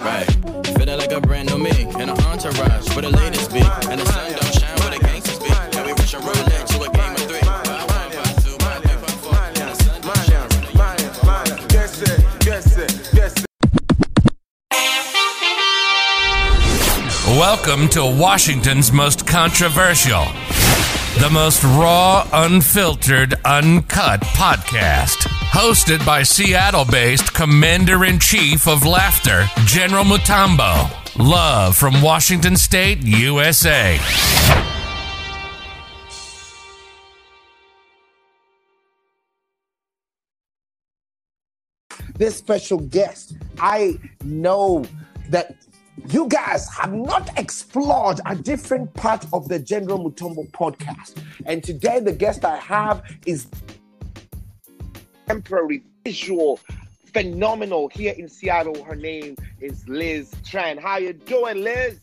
Right. Feeling like a brand new me in an entourage where the latest be. And the sun don't shine where the gangsters be. Now we reach a roulette to a game of three. Round one, round two, round three, round four. And the sun don't shine where the Guess it, guess it, guess it. Welcome to Washington's most controversial, the most raw, unfiltered, uncut podcast. Hosted by Seattle based Commander in Chief of Laughter, General Mutombo. Love from Washington State, USA. this special guest. I know that you guys have not explored a different part of the General Mutombo podcast. And today, the guest I have is temporary visual phenomenal here in Seattle. Her name is Liz Tran. How you doing, Liz?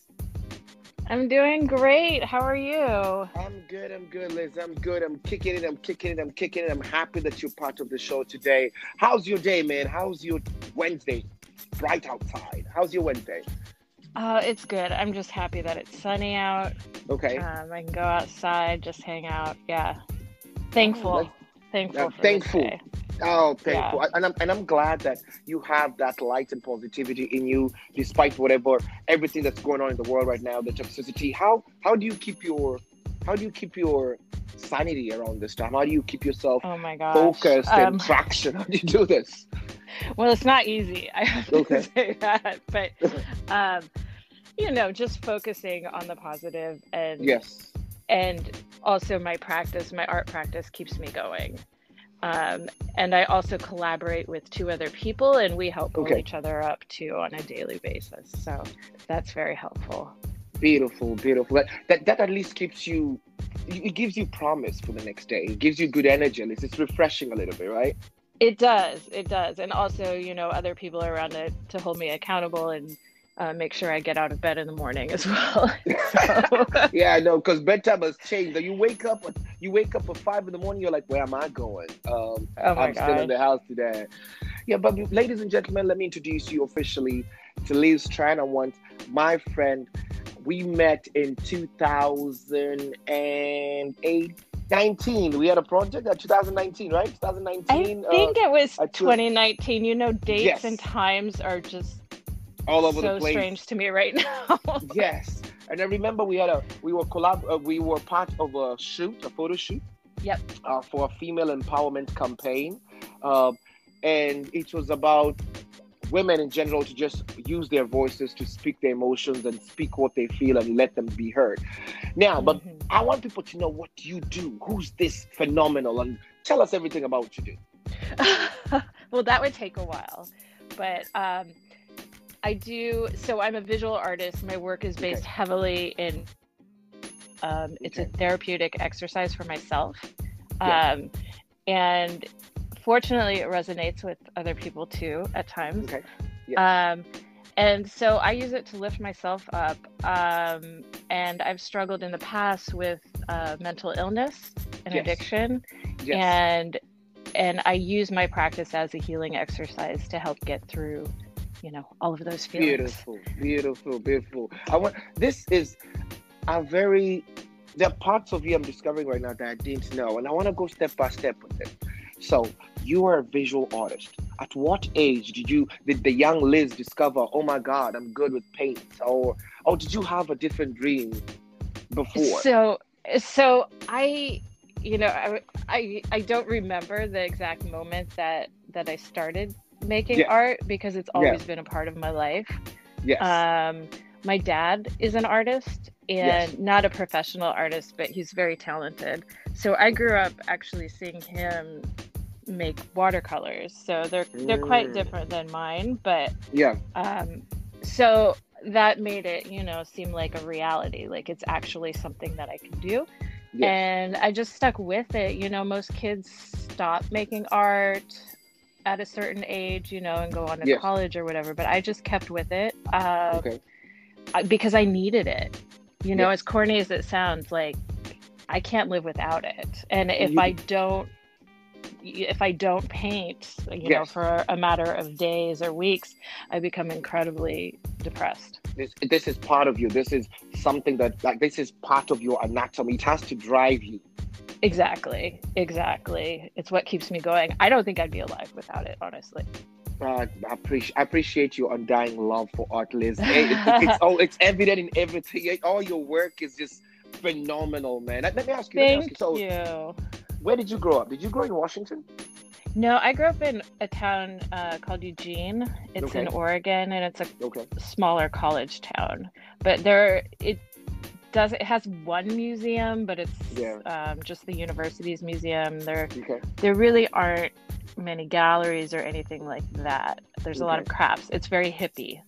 I'm doing great. How are you? I'm good. I'm good, Liz. I'm good. I'm kicking it. I'm kicking it. I'm kicking it. I'm happy that you're part of the show today. How's your day, man? How's your Wednesday? Bright outside. How's your Wednesday? Uh, it's good. I'm just happy that it's sunny out. Okay. Um, I can go outside, just hang out. Yeah. Thankful. Oh, thankful. uh, thankful. Oh, thankful. And I'm and I'm glad that you have that light and positivity in you, despite whatever everything that's going on in the world right now, the toxicity. How how do you keep your how do you keep your sanity around this time? How do you keep yourself Oh my gosh. focused and Um, traction? How do you do this? well, it's not easy. I have Okay. to say that, but um, you know, just focusing on the positive and Yes. and also my practice, my art practice keeps me going. Um, and I also collaborate with two other people, and we help pull Okay. each other up too on a daily basis. So that's very helpful. Beautiful, beautiful. That, that that at least keeps you. It gives you promise for the next day. It gives you good energy. At least it's refreshing a little bit, right? It does, it does, and also you know other people around it to hold me accountable and uh, make sure I get out of bed in the morning as well. So- Yeah, I know, because bedtime has changed. You wake up, you wake up at five in the morning. You're like, where am I going? Um, oh I'm still in the house today. Yeah, but ladies and gentlemen, let me introduce you officially to Liz Tran. I want my friend. We met in 2008, 19. We had a project at 2019, right? 2019 I 2019. think it was 2019. You know, dates Yes. and times are just uh, all over so the place. strange to me right now. Yes, and I remember we had a we were collab uh, we were part of a shoot, a photo shoot. Yep. Uh, for a female empowerment campaign, um, and it was about women in general to just use their voices to speak their emotions and speak what they feel and let them be heard. Now, but Mhm. I want people to know what you do. Who's this phenomenal? And tell us everything about what you do. well, that would take a while, but um, I do. So I'm a visual artist. My work is based Okay. heavily in. Um, it's a therapeutic exercise for myself, Yeah. um, and fortunately, it resonates with other people too at times. Okay. Um, and so I use it to lift myself up. Um, and I've struggled in the past with uh, mental illness and Yes. addiction Yes. and and I use my practice as a healing exercise to help get through, you know, all of those feelings. Beautiful, beautiful, beautiful. I want this is a very there are parts of you I'm discovering right now that I didn't know, and I want to go step by step with it. So you are a visual artist. At what age did you did the young Liz discover? Oh my God, I'm good with paint, or or did you have a different dream before? So so I you know, I, I I don't remember the exact moment that that I started making Yeah. art because it's Yeah. always been a part of my life. yes. Um, my dad is an artist and Yes. not a professional artist, but he's very talented. So I grew up actually seeing him make watercolors. So they're they're quite Mm. different than mine, but yeah. um, so that made it you know seem like a reality, like it's actually something that I can do. Yes. And I just stuck with it. You know, most kids stop making art at a certain age, you know, and go on to Yes. college or whatever. But I just kept with it. Um, okay. Because I needed it. You know, Yes. as corny as it sounds, like I can't live without it. And if You- I don't if I don't paint, you know, for a matter of days or weeks, I become incredibly depressed. This this is part of you. This is something that like this is part of your anatomy. It has to drive you. Exactly. Exactly. It's what keeps me going. I don't think I'd be alive without it, honestly. Uh, I appreciate I appreciate your undying love for art, Liz. It- it- it's oh, it's evident in everything. All your work is just phenomenal, man. Let, let me ask you. me ask Thank So, you. where did you grow up? Did you grow in Washington? No, I grew up in a town uh, called Eugene. It's in Oregon, and it's a Okay. smaller college town. But there, it does. It has one museum, but it's Yeah. um, just the university's museum. There, Okay. there really aren't many galleries or anything like that. There's a lot of Okay. crafts. It's very hippie.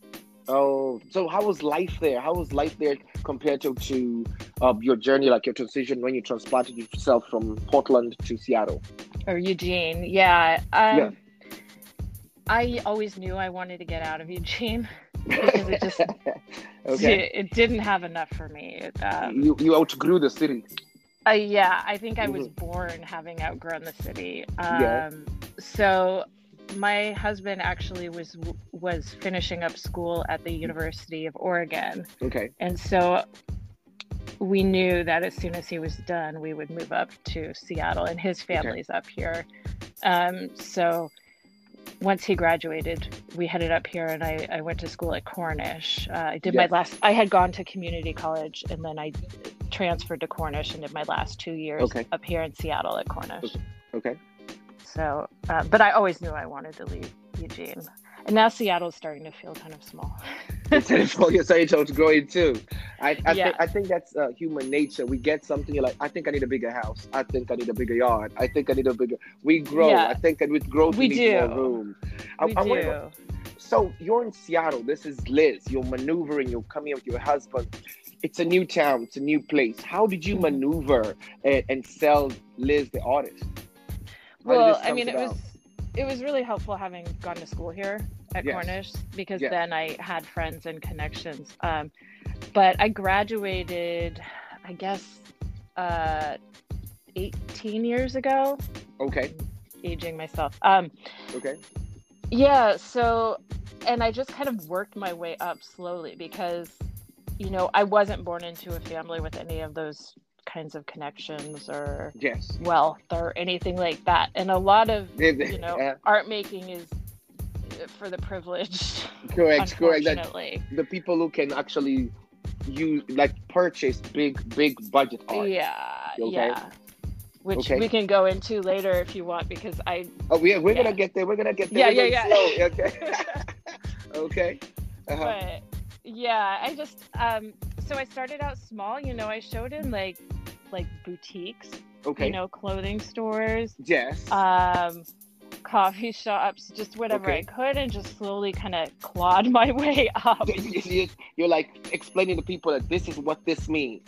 Oh, so how was life there? How was life there compared to to uh, your journey, like your transition when you transplanted yourself from Portland to Seattle? Or Eugene, yeah. Um, Yeah. I always knew I wanted to get out of Eugene because it just okay. it, didn't have enough for me. It, um, You you outgrew the city. Uh, yeah, I think I was Mhm. born having outgrown the city. Um, Yeah. So my husband actually was was finishing up school at the University of Oregon, Okay. and so we knew that as soon as he was done, we would move up to Seattle, and his family's up here. Um, so once he graduated, we headed up here, and I, I went to school at Cornish. Uh, I did my last. I had gone to community college, and then I transferred to Cornish and did my last two years Okay. up here in Seattle at Cornish. Okay. So, uh, but I always knew I wanted to leave Eugene, and now Seattle's starting to feel kind of small. Telephone your say it's growing too. I, I Yeah. think I think that's uh, human nature. We get something you're like, I think I need a bigger house. I think I need a bigger yard. I think I need a bigger. We grow. Yeah. I think that with growth We we, need more room. We I do. wanna so you're in Seattle. This is Liz. You're maneuvering. You're coming with your husband. It's a new town. It's a new place. How did you maneuver and, and sell Liz the artist? How well, I mean, it was it was really helpful having gone to school here at Yes. Cornish because Yes. then I had friends and connections. Um, but I graduated, I guess, uh, 18 years ago, Okay. aging myself. Um, Okay. yeah, so, and I just kind of worked my way up slowly because, you know, I wasn't born into a family with any of those kinds of connections or Yes. wealth or anything like that. And a lot of, you know, art making is uh, for the privileged. correct. Correct. That the people who can actually use like purchase big big budget art. Yeah, Okay. yeah. Which Okay. we can go into later if you want, because I. Oh, we, we're Yeah. gonna get there. We're gonna get there. yeah, We're going yeah. slow, Okay. okay. Uh-huh. But yeah, I just um. So I started out small. You know, I showed in like, like boutiques. Okay. You know, clothing stores. yes. Um. Coffee shops, just whatever Okay. I could, and just slowly kind of clawed my way up. You- You're like explaining to people that this is what this means.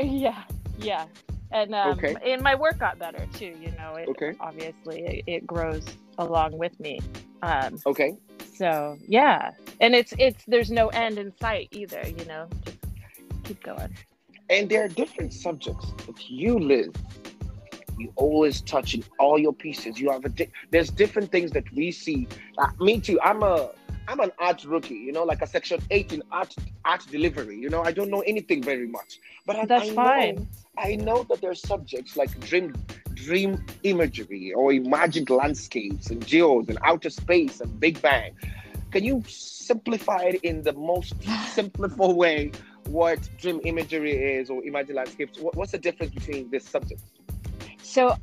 Yeah, yeah. And um, Okay. and my work got better too. You know, it, Okay. obviously it, it grows along with me. Um, Okay. so yeah, and it's it's there's no end in sight either. You know, just keep going. And there are different subjects that you live. You always touching all your pieces. You have a di- there's different things that we see. Uh, me too. I'm a I'm an art rookie. You know, like a section eight in art art delivery. You know, I don't know anything very much, but I, That's I fine. Know, I know that there are subjects like dream dream imagery or imagined landscapes and geos and outer space and Big Bang. Can you simplify it in the most simplified way what dream imagery is or imagined landscapes? What, what's the difference between this subject? So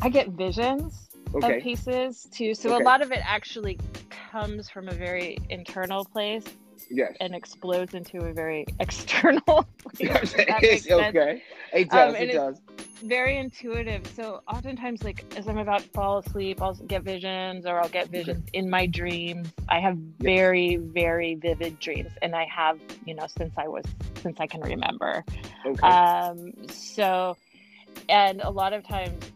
I get visions Okay. of pieces too. So Okay. a lot of it actually comes from a very internal place Yes. and explodes into a very external place. Yes, it makes is sense. okay. It does. Um, it does. very intuitive. So oftentimes, like as I'm about to fall asleep, I'll get visions, or I'll get visions in my dreams. I have very, very vivid dreams, and I have, you know, since I was since I can remember. Okay. Um, so, and a lot of times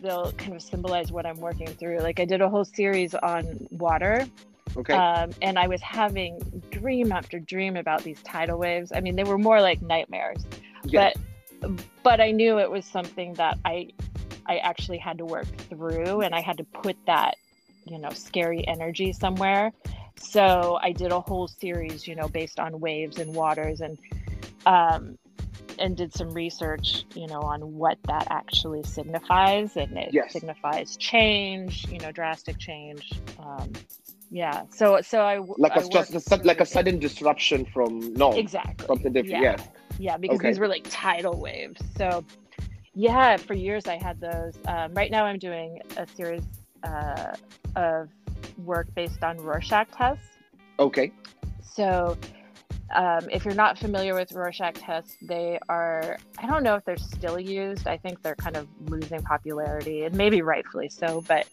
they'll kind of symbolize what I'm working through. Like I did a whole series on water, okay. um, and I was having dream after dream about these tidal waves. I mean, they were more like nightmares yes. but but I knew it was something that I I actually had to work through and I had to put that, you know, scary energy somewhere. So I did a whole series, you know, based on waves and waters and um and did some research, you know, on what that actually signifies and it Yes. signifies change, you know, drastic change. Um yeah. So so I Like I a just a, worked like a sudden disruption from no exactly something different. Yeah. Yes. yeah because Okay. these were like tidal waves so yeah for years i had those um, right now i'm doing a series uh, of work based on rorschach tests Okay. so um, if you're not familiar with rorschach tests they are i don't know if they're still used. I think they're kind of losing popularity and maybe rightfully so but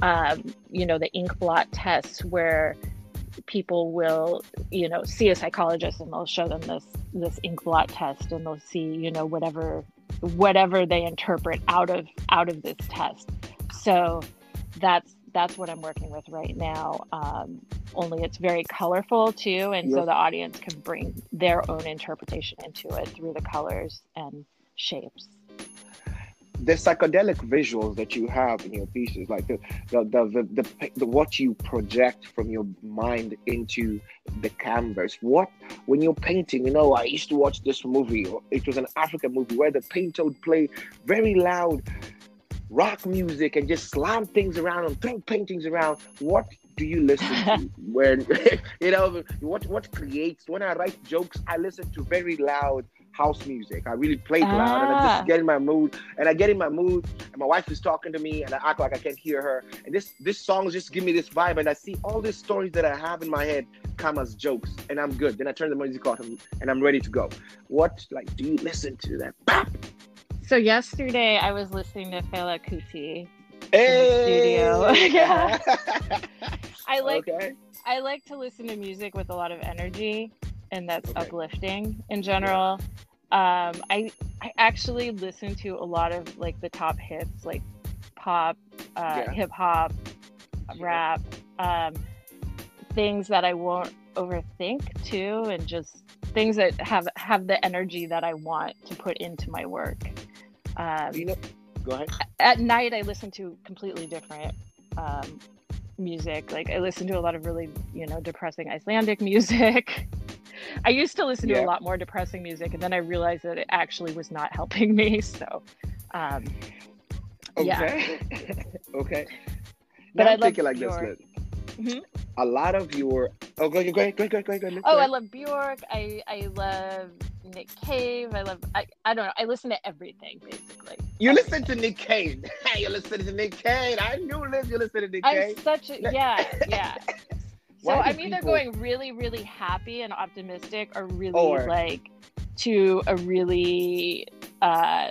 um, you know the ink blot tests where people will you know see a psychologist and they'll show them this this ink blot test and they'll see you know whatever whatever they interpret out of out of this test. So that's that's what i'm working with right now um, only it's very colorful too and so the audience can bring their own interpretation into it through the colors and shapes the psychedelic visuals that you have in your pieces, like the the the, the, the, the what you project from your mind into the canvas. What when you're painting, you know, I used to watch this movie. It was an African movie where the painter would play very loud rock music and just slam things around and throw paintings around. What do you listen to when you know what what creates when I write jokes? I listen to very loud house music. I really play it loud and I Ah. just get in my mood. And I get in my mood and my wife is talking to me and I act like I can't hear her. And this this song just give me this vibe and I see all these stories that I have in my head come as jokes and I'm good. Then I turn the music off and, and I'm ready to go. What like do you listen to that? So yesterday i was listening to Fela Kuti. Hey! studio. Yeah. i like okay. I like to listen to music with a lot of energy and that's Okay. uplifting in general. Um, I I actually listen to a lot of like the top hits like pop, uh, Yeah. hip hop, rap, um, things that I won't overthink too, and just things that have have the energy that I want to put into my work. Um, You know, go ahead. at night I listen to completely different um, music. Like I listen to a lot of really, you know, depressing Icelandic music. I used to listen to a lot more depressing music, and then I realized that it actually was not helping me. So, um, yeah. Okay. okay. But now I love thinking like this, your-. Mhm. A lot of your oh go go go go go go go. Liz, oh, I love Bjork. I I love Nick Cave. I love I, I don't know. I listen to everything basically. You listen to Nick Cave. you listen to Nick Cave. I knew Liz. You listen to Nick I'm Cave. such a yeah yeah. So I'm either people- going really really happy and optimistic, or really Or- like to a really uh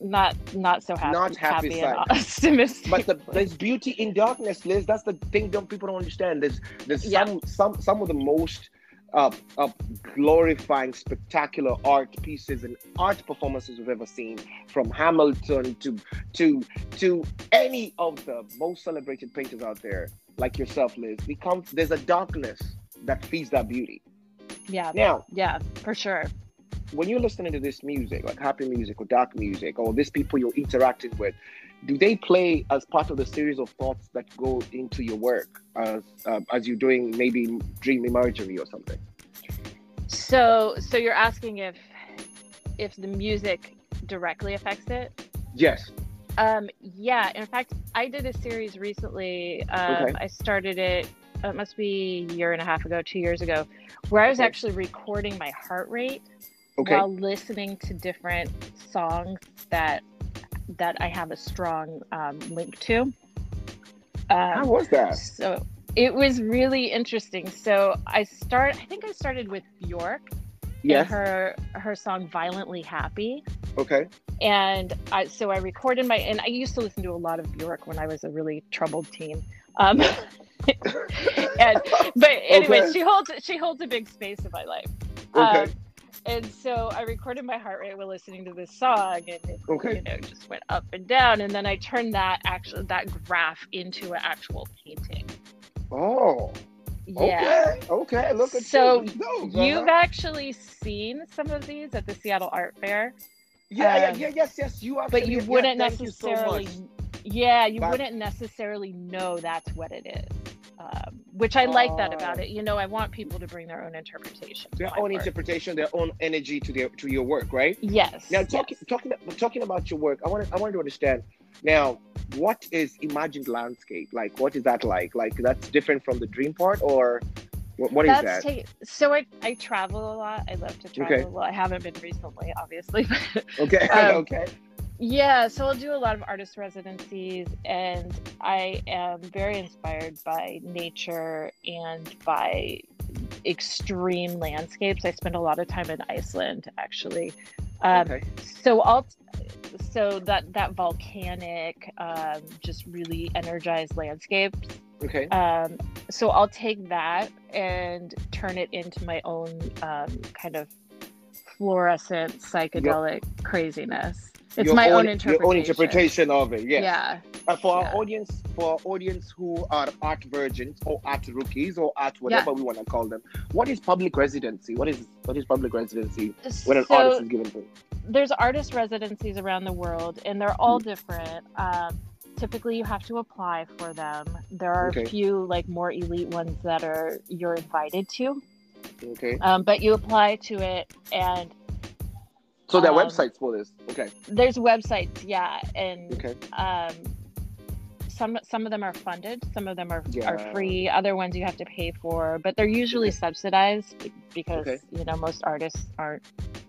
not not so happy, Not happy and optimistic. But the, there's beauty in darkness, Liz. That's the thing. Don't people don't understand. There's there's Yeah. some some some of the most uh, uh, glorifying, spectacular art pieces and art performances we've ever seen, from Hamilton to to to any of the most celebrated painters out there, like yourself, Liz. Becomes there's a darkness that feeds that beauty. yeah Now, yeah for sure. when you're listening to this music, like happy music or dark music, or these people you're interacting with, do they play as part of the series of thoughts that go into your work as uh, as you're doing maybe dream imagery or something? So so you're asking if if the music directly affects it? Yes. Um, yeah, in fact, I did a series recently. Um, Okay. I started it, it must be a year and a half ago, two years ago, where I was Okay. actually recording my heart rate Okay. while listening to different songs that that I have a strong um, link to. How Um, was that? so it was really interesting. So I start. I think I started with Bjork Yes. her her song "Violently Happy." Okay. and I, so I recorded my and I used to listen to a lot of Bjork when I was a really troubled teen. Um, and but anyway, Okay. she holds she holds a big space in my life. Okay. Um, and so I recorded my heart rate while listening to this song, and it, Okay. you know, just went up and down. And then I turned that actual that graph into an actual painting. Oh. Yeah. Okay. Okay. Look at that. So you. No, You've actually seen some of these at the Seattle Art Fair. Yeah, yeah, Um, yeah, yes, yes. You are. but you wouldn't thank you so necessarily yeah you But- wouldn't necessarily know that's what it is um, which i like that about it you know i want people to bring their own interpretation their own work. interpretation, their own energy to their to your work, right? yes Now, yes. talking talking talking about your work, I want I wanted to understand. Now, what is imagined landscape like? What is that like? Like that's different from the dream part, or what, what is that? take, so I, I travel a lot i love to travel Okay. well i haven't been recently obviously but okay, um, okay, Yeah, so I'll do a lot of artist residencies, and I am very inspired by nature and by extreme landscapes. I spend a lot of time in Iceland, actually. Um, okay, So I'll, so that that volcanic, um, just really energized landscapes. okay. Um, so I'll take that and turn it into my own um, kind of fluorescent psychedelic craziness. It's Your my own, own interpretation. Your own interpretation of it. Yes. Yeah. Uh, for Yeah. our audience, for our audience who are art virgins or art rookies or art whatever we want to call them, what is public residency? What is what is public residency when an so artist is given to? there's artist residencies around the world, and they're Hmm. all different. Um, typically, you have to apply for them. There are Okay. a few like more elite ones that are you're invited to, Okay. um, but you apply to it and So there are um, websites for this. Okay. there's websites, yeah, and Okay. um, some some of them are funded, some of them are Yeah. are free. Other ones you have to pay for, but they're usually subsidized because Okay. you know most artists aren't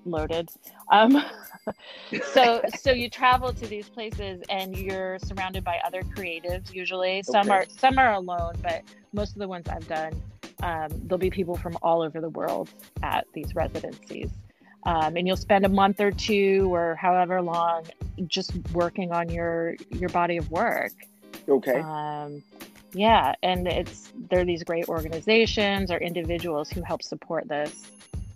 loaded. Um, so so you travel to these places and you're surrounded by other creatives. Usually, some Okay. are some are alone, but most of the ones I've done, um, there'll be people from all over the world at these residencies. Um, and you'll spend a month or two or however long just working on your your body of work Okay. um, yeah and it's there are these great organizations or individuals who help support this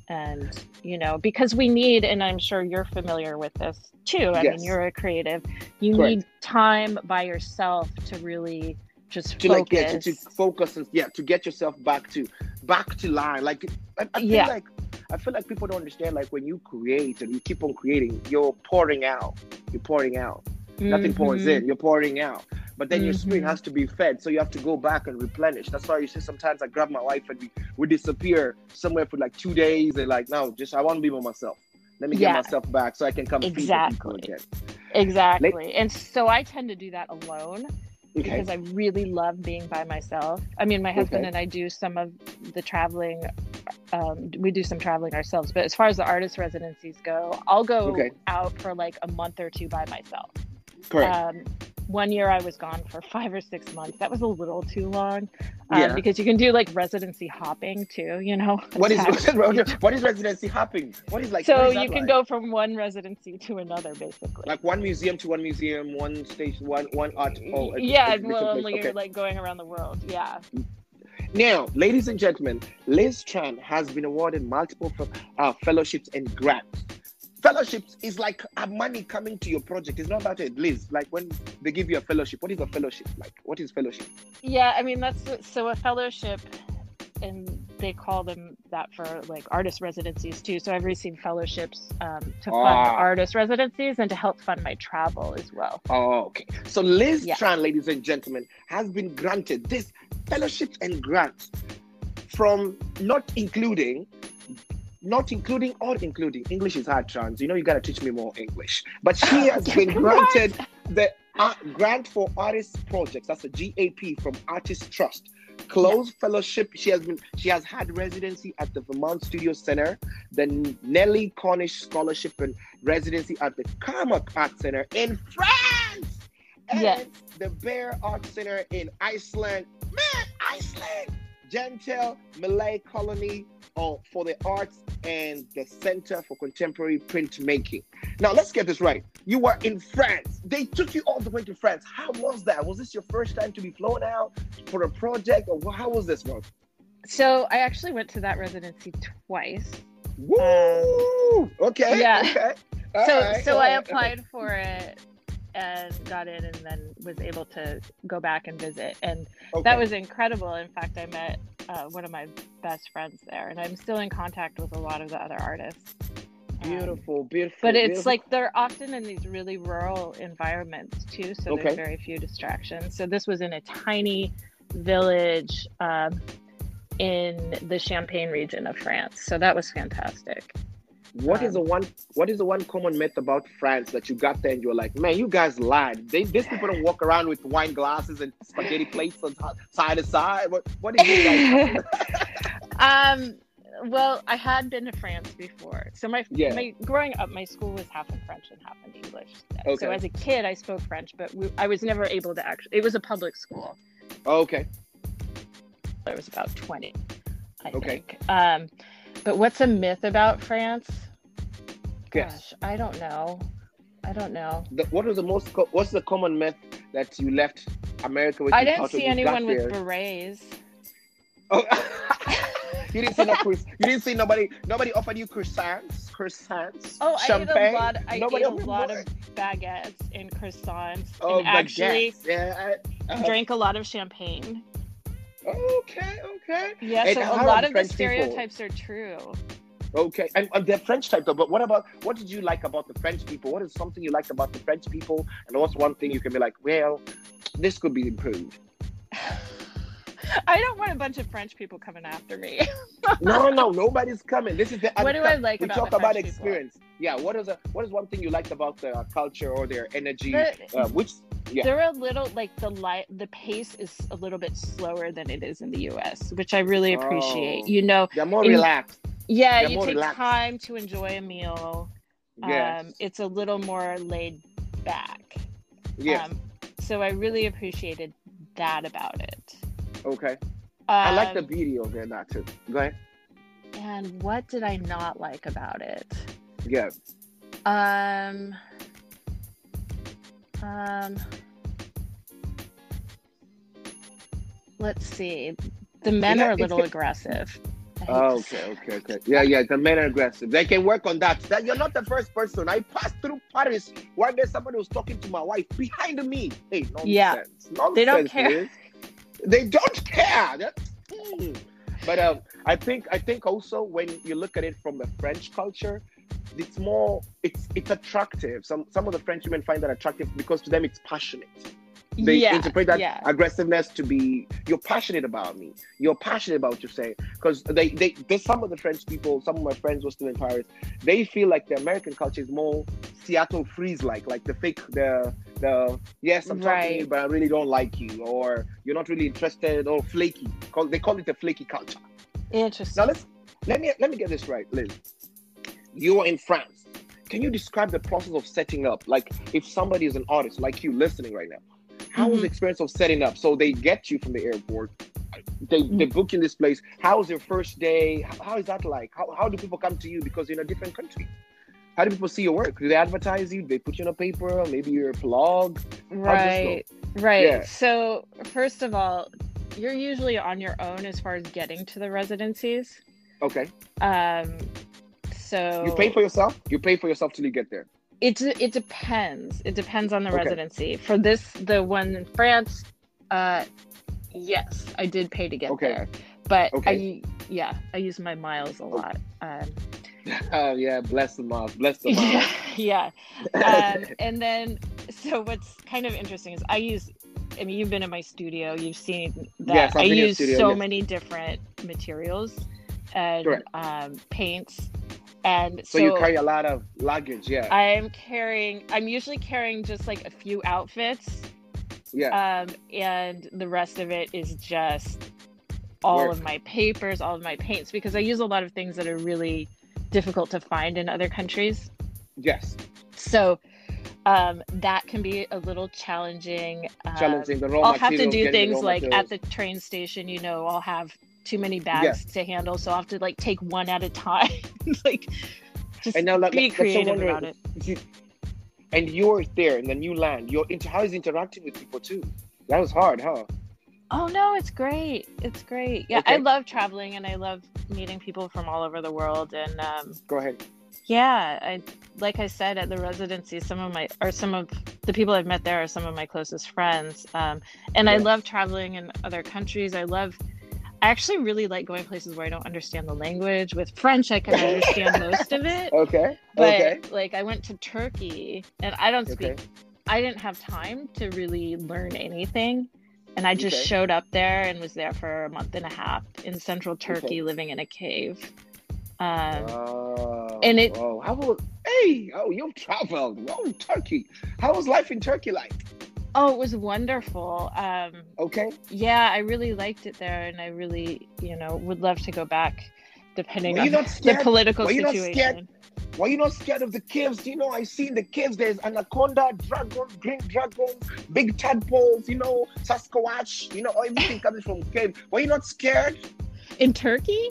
and you know because we need and i'm sure you're familiar with this too i Yes. mean you're a creative you Correct. need time by yourself to really just to focus like yeah, to, to focus. and yeah to get yourself back to back to line. Like I, I feel Yeah. like i feel like people don't understand like when you create and you keep on creating you're pouring out. You're pouring out. Nothing pours Mhm. in. You're pouring out. But then your spirit Mhm. has to be fed so you have to go back and replenish. That's why you see sometimes i grab my wife and we, we disappear somewhere for like two days and like no just i want to be by myself. Let me Yeah. get myself back so i can come Exactly. again. Exactly. And so i tend to do that alone okay because I really love being by myself. I mean, my husband Okay. and I do some of the traveling. Um, we do some traveling ourselves, but as far as the artist residencies go, I'll go Okay. out for like a month or two by myself. Correct Um, one year I was gone for five or six months. That was a little too long um, Yeah. because you can do like residency hopping too, you know? what is what is residency hopping what is like so is you can like? go from one residency to another basically. like one museum to one museum, one station, one one art. Oh, yeah, well, only Okay. you're like going around the world. Yeah. Now, ladies and gentlemen, Liz Tran has been awarded multiple uh, fellowships and grants. Fellowships is like money coming to your project. It's not about it, Liz. Like when they give you a fellowship, what is a fellowship like? What is fellowship? Yeah, I mean that's so a fellowship, and they call them that for like artist residencies too. So I've received fellowships um, to fund Ah. artist residencies and to help fund my travel as well. Oh, okay. So Liz Yeah. Tran, ladies and gentlemen, has been granted this fellowships and grants from not including, not including or including. English is hard, Trans. You know you gotta teach me more English. But she has been granted the uh, grant for artist projects. That's a GAP from Artist Trust. Clowes fellowship. She has been. She has had residency at the Vermont Studio Center, the Nellie Cornish Scholarship and residency at the Camac Art Center in France, and Yes. the Baer Art Center in Iceland. Man, Iceland! Jentel Millay Colony uh, for the Arts and the Center for Contemporary Printmaking. Now, let's get this right. You were in France. They took you all the way to France. How was that? Was this your first time to be flown out for a project, or how was this one? So I actually went to that residency twice. Woo! okay. yeah. Okay. so right, so I right. applied for it and got in, and then was able to go back and visit, and Okay. that was incredible. In fact, I met uh, one of my best friends there, and I'm still in contact with a lot of the other artists. Um, Beautiful, beautiful. but it's beautiful. like they're often in these really rural environments too, so Okay. there's very few distractions. So this was in a tiny village um, in the Champagne region of France. So that was fantastic. What is the one? What is the one common myth about France that you got there and you're like, man, you guys lied. They, these people don't walk around with wine glasses and spaghetti plates on si- side to side. What? What is it like? um, well, I had been to France before, so my, Yeah. my growing up, my school was half in French and half in English. Okay. So as a kid, I spoke French, but we, I was never able to actually. It was a public school. okay. I was about twenty, I Okay. think. Um, but what's a myth about France? Yes. Gosh, I don't know. I don't know. The, what was the most? Co- what's the common myth that you left America with? I didn't see when you got anyone with berets. Oh, you didn't see no croiss- You didn't see nobody. Nobody offered you croissants. Croissants. Oh, I ate a lot. I Nobody ate a lot more? of baguettes and croissants, Oh, and actually baguettes. Yeah. I- uh-huh. drank a lot of champagne. Okay. Okay. Yeah, And so a lot the of the French people? stereotypes are true. Okay, and, and they're French type though. But what about what did you like about the French people? What is something you liked about the French people? And what's one thing you can be like, well, this could be improved. I don't want a bunch of French people coming after me. No, no, nobody's coming. This is the What do I like we about talk the about French people? experience. Yeah, what is a what is one thing you liked about their culture or their energy? The- uh, which yeah, They're a little like the light. The pace is a little bit slower than it is in the U.S., which I really appreciate. Oh. You know, they're more in- relaxed. yeah, They're you take relaxed. time to enjoy a meal. Yes, Um, it's a little more laid back. yeah Um, so I really appreciated that about it. okay, I like the Um, beauty of it. That too. Go ahead. And what did I not like about it? Yeah. Um. Um. Let's see. The men know, are a little good- aggressive. I hate to Oh, okay, okay, okay. Yeah, yeah. The men are aggressive. They can work on that. That you're not the first person. I passed through Paris one day. Somebody was talking to my wife behind me. Hey, nonsense. Yeah. Nonsense, They don't care. Liz. They don't care. That- hmm. But um, I think I think also when you look at it from the French culture, it's more it's it's attractive. Some some of the French women find that attractive because to them it's passionate. They yeah, interpret that yeah. aggressiveness to be you're passionate about me. You're passionate about what you say. Because they, they there's some of the french people some of my friends were still in paris they feel like the american culture is more seattle freeze like like the fake the the yes i'm talking to you but i really don't like you or you're not really interested or flaky. They call it the flaky culture. Interesting. now let's let me let me get this right liz you're in france can you describe the process of setting up? Like if somebody is an artist like you listening right now how was Mhm. the experience of setting up? So they get you from the airport they, Mm. they book you in this place. How was your first day? How, how is that like? How, how do people come to you? Because you're in a different country. How do people see your work? Do they advertise you? Do they put you on a paper? Maybe your blog? Right, right. Yeah. So first of all, you're usually on your own as far as getting to the residencies. okay. Um, so you pay for yourself you pay for yourself till you get there It it depends. It depends on the Okay. residency. For this, the one in France, uh, yes, I did pay to get Okay. there, but Okay. I yeah, I use my miles a lot. Um, oh yeah bless the miles, bless the miles. yeah. Um, and then so what's kind of interesting is I use. I mean, you've been in my studio. You've seen that Yes, I been in your use studio, so yes. many different materials and um, paints, and so, you carry a lot of luggage yeah I'm carrying. I'm usually carrying just like a few outfits, yeah um, and the rest of it is just all Work. of my papers, all of my paints, because I use a lot of things that are really difficult to find in other countries. yes So um, that can be a little challenging. Um, challenging the raw I'll have to do things like materials. at the train station. You know, I'll have too many bags to handle, so I'll have to like take one at a time. like, just And now, like, be creative about it. You- and you're there in the new land. You're inter- how is interacting with people too? That was hard, huh? Oh no, it's great. It's great. Yeah, I love traveling and I love meeting people from all over the world. And um, Go ahead. yeah, I like I said at the residency, some of my or some of the people I've met there are some of my closest friends. Um, and I love traveling in other countries. I love. I actually really like going places where I don't understand the language. With French, I can understand most of it. Okay. But okay. like, I went to Turkey, and I don't speak. Okay. I didn't have time to really learn anything, and I just Okay. showed up there and was there for a month and a half in central Turkey, living in a cave. Um, Oh, and it- Oh, how was? Hey, oh, you've traveled. Oh, Turkey. How was life in Turkey like? Oh, it was wonderful. Um, Okay. yeah, I really liked it there, and I really, you know, would love to go back, depending Were on you not the scared? political Were you not situation. scared? Why you not scared of the caves? You know, I see in the caves there's anaconda, dragon, green dragons, big tadpoles. You know, Sasquatch. You know, everything coming from cave. Were you not scared? In Turkey?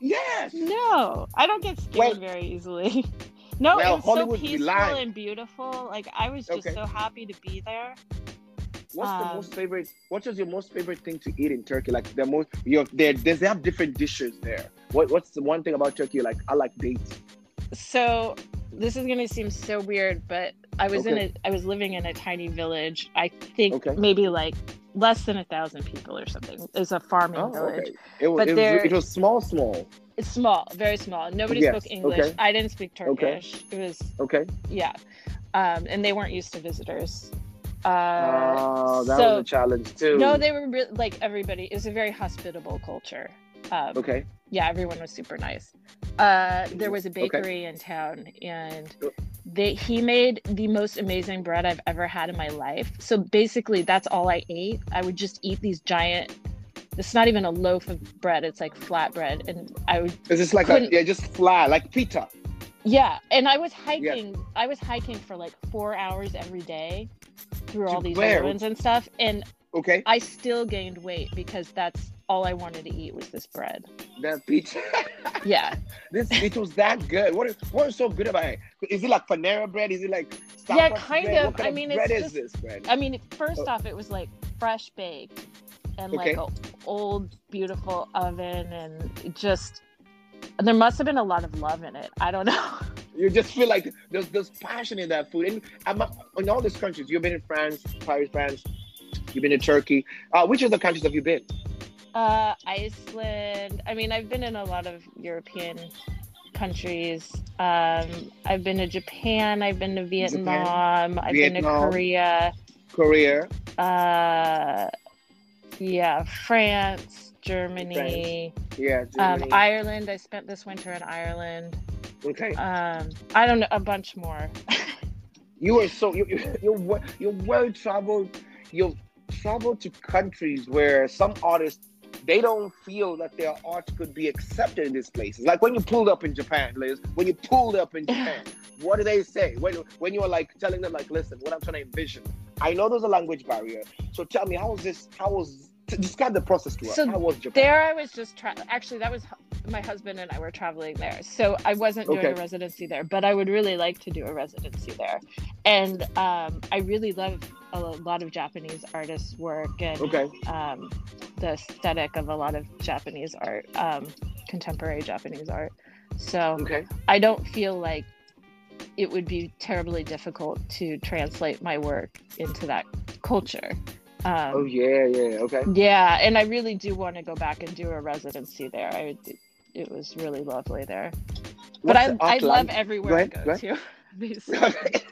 Yes. No, I don't get scared Well- very easily. No, Well, it was so Hollywood be peaceful lying. and beautiful. Like I was just Okay. so happy to be there. What's the Um, most favorite? What is your most favorite thing to eat in Turkey? Like the most, you have, they, they have different dishes there. What What's the one thing about Turkey? Like I like dates. So this is gonna seem so weird, but I was in a I was living in a tiny village. I think Okay. maybe like less than a thousand people or something. It's a farming Oh, village. okay. It was, But it, was, it was small, small. It's small, very small. Nobody Yes, spoke English. okay. I didn't speak Okay. Turkish. It was Okay. yeah, um, and they weren't used to visitors. Uh, Oh, that so was a challenge too. no, they were re- like everybody. It's a very hospitable culture. Um, Okay. yeah, everyone was super nice. Uh, there was a Okay. bakery in town, and Uh. they he made the most amazing bread I've ever had in my life. So basically, that's all I ate. I would just eat these giant. It's not even a loaf of bread; it's like flat bread, and I would It's just like a, yeah, just fly like pita. yeah. And I was hiking. I was hiking for like four hours every day through all these where? ruins and stuff, and Okay, I still gained weight because that's all I wanted to eat was this bread. that pizza. Yeah. this it was that good. What is what is so good about it? Is it like Panera bread? Is it like Starbucks Yeah, kind bread? of. Kind I mean, it's bread is just- this bread? I mean, first Oh. off, it was like fresh baked and Okay. like an old, beautiful oven, and just there must have been a lot of love in it. I don't know. You just feel like there's there's passion in that food. And I'm, in all these countries, you've been in France, Paris, France. You've been in Turkey. Uh, which other countries have you been? Uh, Iceland. I mean, I've been in a lot of European countries. Um, I've been to Japan. I've been to Vietnam. I've been to Korea. Korea. Uh, yeah, France, Germany, Yeah, um, Ireland. I spent this winter in Ireland. okay. Um, I don't know, a bunch more. You are so you you- you're you're well traveled. You've traveled to countries where some artists they don't feel that their art could be accepted in these places. Like when you pulled up in Japan, Liz. When you pulled up in Japan, what do they say? When when you were like telling them like, listen, what I'm trying to envision. I know there's a language barrier. So tell me, how was this? How was describe the process to us? So how was Japan? there, I was just tra- actually that was my husband and I were traveling there, so I wasn't doing Okay. a residency there, but I would really like to do a residency there, and um, I really love a lot of Japanese artists' work and Okay. um, the aesthetic of a lot of Japanese art, um, contemporary Japanese art. So Okay. I don't feel like it would be terribly difficult to translate my work into that culture. Um, Oh yeah, yeah. Okay. yeah, and I really do want to go back and do a residency there. I, it was really lovely there. But I, I love everywhere ahead, I go go to. basically.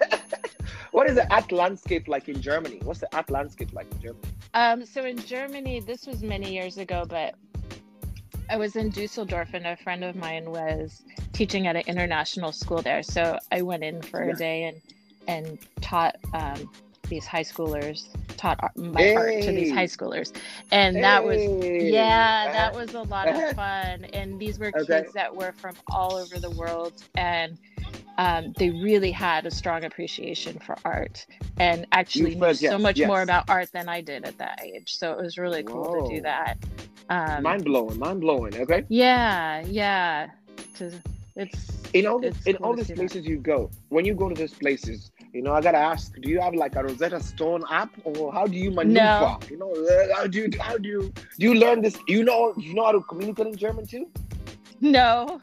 what is the art landscape like in Germany? What's the art landscape like in Germany? Um, so in Germany, this was many years ago, but I was in Dusseldorf and a friend of mine was teaching at an international school there. So I went in for Yeah. a day and and taught um, these high schoolers, taught art, my art to these high schoolers, and that was yeah, that was a lot of fun. And these were Okay. kids that were from all over the world, and um, they really had a strong appreciation for art, and actually knew so yes, much yes. more about art than I did at that age. So it was really cool to do that. Um, mind blowing, mind blowing. Okay. yeah, yeah. To, it's In all in cool all these see that. places you go, when you go to these places, you know, I gotta ask, do you have like a Rosetta Stone app, or how do you maneuver? No. You know, uh, how do you how do you do you learn this? You know, you know how to communicate in German too. no.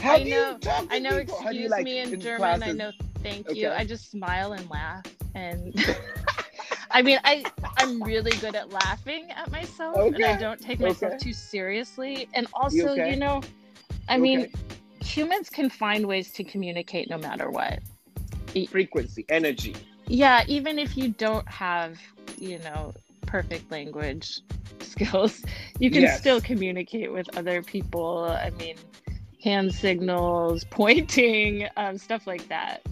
How I do know- you talk to I know. people? Do you, Excuse like, me in, in German. I know. Thank you. I just smile and laugh, and I mean, I I'm really good at laughing at myself, and I don't take myself okay. too seriously. And also, You okay? you know, I mean, okay? humans can find ways to communicate no matter what. frequency, energy. Yeah, even if you don't have, you know, perfect language skills, you can Yes. still communicate with other people. I mean, hand signals, pointing, um, stuff like that.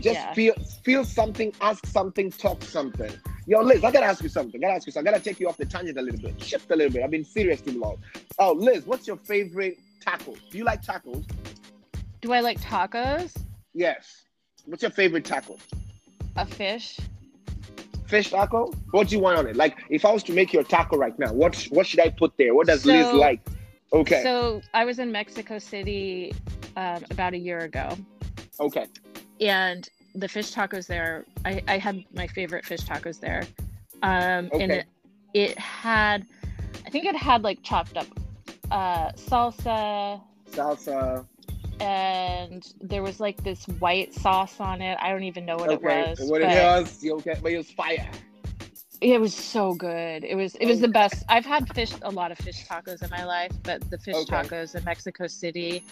Just Yeah. feel feel something, ask something, talk something. Yo, Liz, I gotta ask you something. I gotta ask you something. I gotta take you off the tangent a little bit. Shift a little bit. I've been serious too long. Oh, Liz, what's your favorite taco? Do you like tacos? Do I like tacos? Yes. What's your favorite taco? A fish? Fish taco? What do you want on it? Like, if I was to make your taco right now, what what should I put there? What does Liz like? Okay. So I was in Mexico City um, about a year ago, okay. and the fish tacos there, I, I had my favorite fish tacos there. Um, And it, it had, I think it had like chopped up uh, salsa, Salsa. and there was like this white sauce on it. I don't even know what okay. it was. What it was? Okay? But it was fire. It was so good. It was it was the best. I've had fish a lot of fish tacos in my life, but the fish Okay. tacos in Mexico City,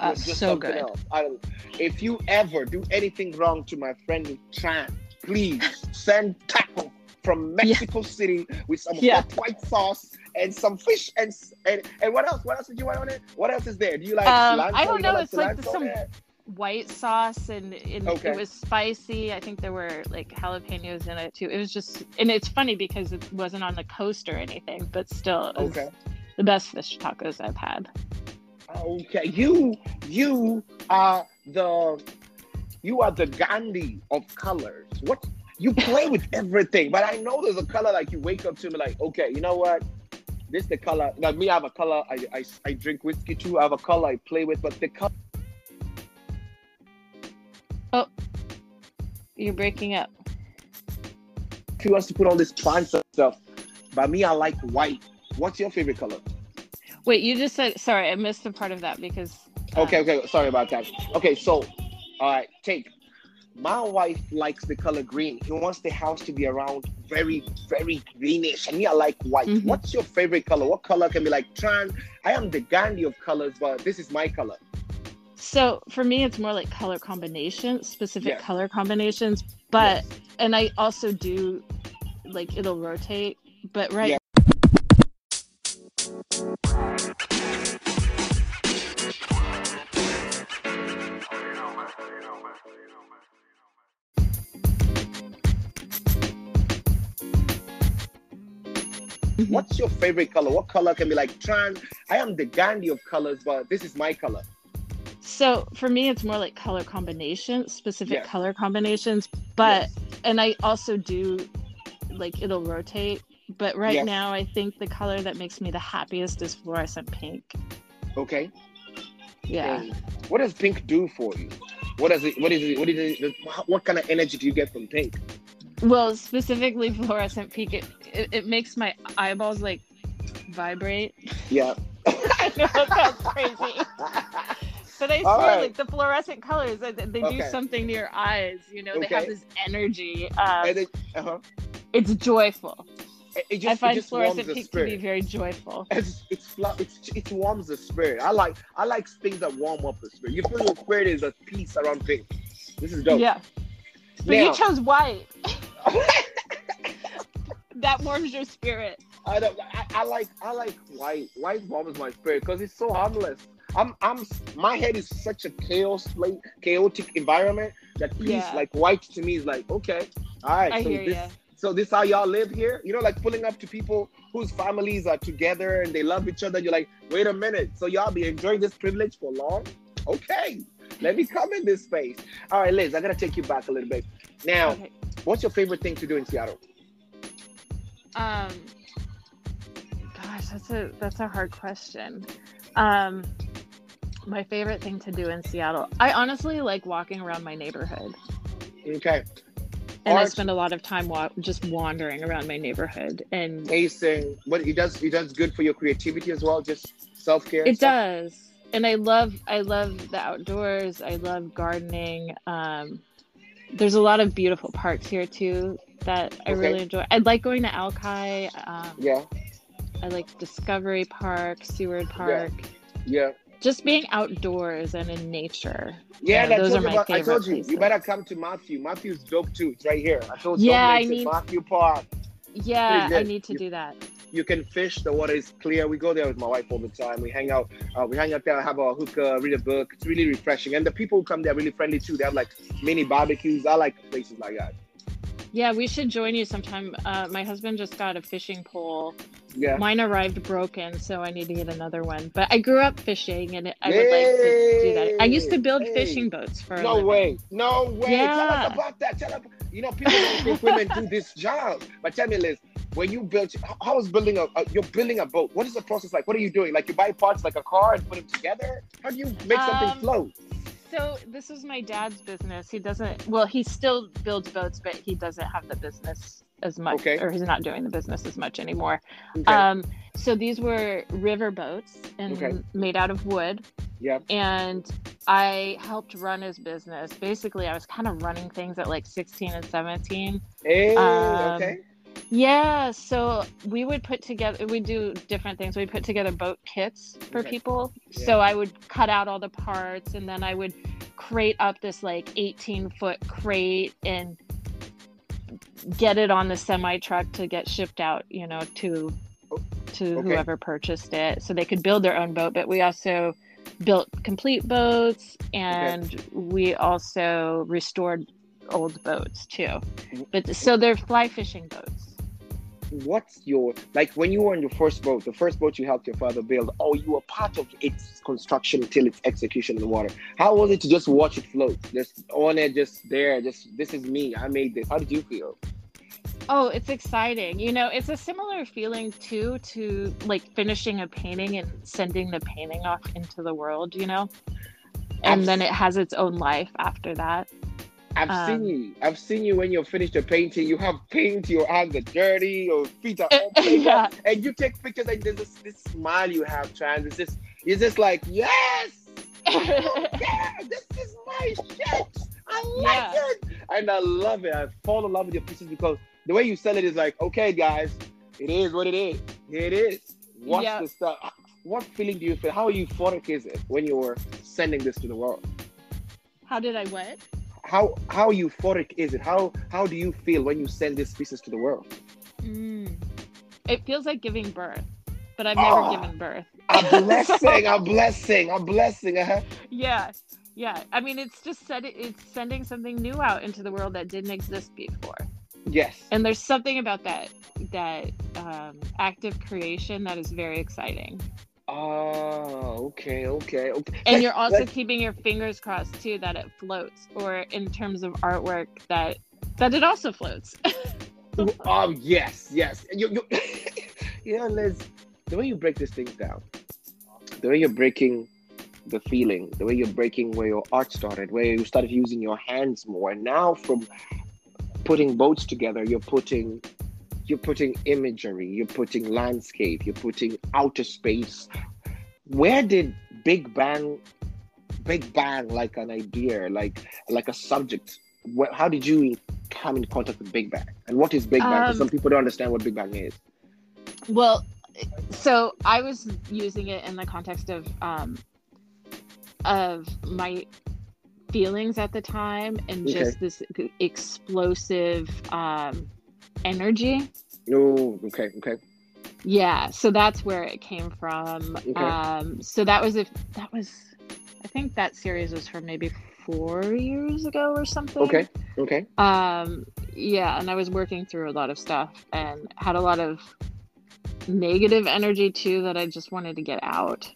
uh, so good. else. I don't, if you ever do anything wrong to my friend Tran, please send taco from Mexico City with some Yeah. hot white sauce and some fish and, and and what else? What else did you want on it? What else is there? Do you like Um, cilantro? I don't know, like it's like cilantro some- there? White sauce and, and Okay. it was spicy. I think there were like jalapenos in it too. It was just and it's funny because it wasn't on the coast or anything, but still it was Okay. the best fish tacos I've had. Okay. You you are the you are the Gandhi of colors. What you play with everything, but I know there's a color like you wake up to me like, okay, you know what? This the color. Like me, I have a color. I, I, I drink whiskey too. I have a color I play with, but the color. Oh, you're breaking up. He wants to put all this plants and stuff. But me, I like white. What's your favorite color? Wait, you just said sorry, I missed a part of that because um, Okay, okay. Sorry about that. Okay, so, all right, take. My wife likes the color green. He wants the house to be around very, very greenish. And me, I like white. Mhm. What's your favorite color? What color can be like Tran? I am the Gandhi of colors, but this is my color. So for me, it's more like color combinations, specific Yes. color combinations. But Yes. and I also do like it'll rotate. But right, Yeah. Mhm. What's your favorite color? What color can be like trans? I am the Gandhi of colors, but this is my color. So for me, it's more like color combinations, specific Yes. color combinations. But Yes. and I also do like it'll rotate. But right Yes. now, I think the color that makes me the happiest is fluorescent pink. Okay. Yeah. What does pink do for you? What does it? What is it? What is it? What kind of energy do you get from pink? Well, specifically fluorescent pink, it, it, it makes my eyeballs like vibrate. Yeah. I know that sounds crazy. But I All swear, right. like the fluorescent colors, they, they do something to your eyes. You know, they have this energy. Um, it, uh-huh. it's joyful. it, it just, I find just fluorescent pink to be very joyful. It's it's, it's it warms the spirit. I like I like things that warm up the spirit. You feel your spirit is at peace around pink. This is dope. Yeah. But Now- you chose white. that warms your spirit. I don't. I, I like. I like white. White warms my spirit because it's so harmless. I'm. I'm. My head is such a chaos, like chaotic environment that peace, Yeah. like white to me, is like okay. All right. I so hear this, ya. So this how y'all live here? You know, like pulling up to people whose families are together and they love each other. You're like, wait a minute. So y'all be enjoying this privilege for long? Okay. Let me come in this space. All right, Liz. I gotta take you back a little bit. Now, Okay. what's your favorite thing to do in Seattle? Um, gosh, that's a that's a hard question. Um, my favorite thing to do in Seattle, I honestly like walking around my neighborhood, Okay. and I spend a lot of time wa- just wandering around my neighborhood, and pacing. What it does, it does good for your creativity as well. Just self care. it does. And I love I love the outdoors. I love gardening. Um, there's a lot of beautiful parks here too. that I Okay. really enjoy. I like going to Alki. Um, Yeah, I like Discovery Park, Seward Park. yeah. Just being outdoors and in nature. Yeah, Yeah, those are my about, I told you, you better come to Matthew. Matthew's dope too. It's right here. I told you. Yeah, I need- Matthew Park. Yeah, I need to You- do that. You can fish. The water is clear. We go there with my wife all the time. We hang out. Uh, we hang out there, have a hookah, read a book. It's really refreshing. And the people who come there are really friendly too. They have like mini barbecues. I like places like that. Yeah, we should join you sometime. Uh, my husband just got a fishing pole. Yeah. Mine arrived broken, so I need to get another one. But I grew up fishing, and I would like to do that. I used to build Hey. fishing boats for. a No way. No way. Tell Yeah. us about that. Tell us. You know, people don't think women do this job. But tell me, Liz, when you built, how- is building a, a, you're building a boat? What is the process like? What are you doing? Like you buy parts like a car and put them together? How do you make something Um, float? So this is my dad's business. He doesn't. Well, he still builds boats, but he doesn't have the business as much, Okay. or he's not doing the business as much anymore. Okay. Um, so these were river boats and Okay. made out of wood. yeah. and I helped run his business. Basically, I was kind of running things at like 16 and 17. Hey, um, okay. Yeah, so we would put together, we do different things. We put together boat kits for Okay. people. Yeah. So I would cut out all the parts and then I would crate up this like 18 foot crate and get it on the semi truck to get shipped out, you know, to to Okay. whoever purchased it so they could build their own boat. But we also built complete boats and we also restored old boats too. But so they're fly fishing boats. What's your, like when you were on your first boat, the first boat you helped your father build, oh, you were part of its construction till its execution in the water. How was it to just watch it float? Just on it, just there, just, this is me. I made this. How did you feel? Oh, it's exciting. You know, it's a similar feeling too to like finishing a painting and sending the painting off into the world, you know? And then it has its own life after that. I've Um, seen you. I've seen you when you're finished the painting. You have paint, your hands are dirty, your feet are all Yeah. and you take pictures. And there's this, this smile you have, trans. It's just, it's just like, yes, yeah, this is my shit. I like Yeah. it, and I love it. I fall in love with your pieces because the way you sell it is like, okay, guys, it is what it is. Here it is. What's Yeah. the stuff? What feeling do you feel? How euphoric is it when you're sending this to the world? How did I what? How how euphoric is it? How how do you feel when you send these pieces to the world? Mm. It feels like giving birth, but I've Oh. never given birth. A blessing, a blessing, a blessing. Uh-huh. Yeah. Yeah. I mean, it's just said it's sending something new out into the world that didn't exist before. Yes. And there's something about that that um, active creation that is very exciting. Oh, okay, okay, okay. And you're also keeping your fingers crossed too that it floats, or in terms of artwork that that it also floats. Oh yes, yes. You you you know, Liz, the way you break these things down, the way you're breaking the feeling, the way you're breaking where your art started, where you started using your hands more, and now from putting boats together, you're putting you're putting imagery, you're putting landscape, you're putting outer space. Where did Big Bang Big Bang like an idea, like like a subject? How did you come in contact with Big Bang? And what is Big Bang? Um, some people don't understand what Big Bang is. well, so I was using it in the context of um, of my feelings at the time and just this explosive um, energy. Oh, okay, okay. Yeah, so that's where it came from. Okay. Um, so that was if that was, I think that series was from maybe four years ago or something. Okay, okay. Um, yeah, and I was working through a lot of stuff and had a lot of negative energy too that I just wanted to get out.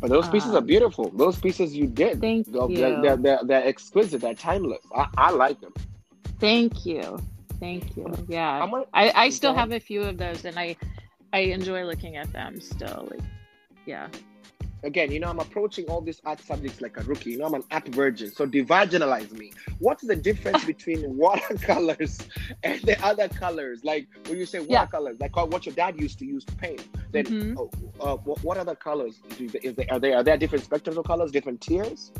But those pieces are Um, beautiful. Those pieces you did. Thank They're, you. they're, they're, they're, they're exquisite. They're timeless. I, I like them. Thank you. Thank you. Yeah. Gonna- I, I still have a few of those and I I enjoy looking at them still. Like yeah. Again, you know, I'm approaching all these art subjects like a rookie. You know, I'm an art virgin. So divisionalize me. What's the difference between watercolors and the other colors? Like when you say Yeah. watercolors, like what your dad used to use to paint. Then, Mhm. oh, uh, what, what other colors do is there? Are there are there different spectrums of colors, different tiers?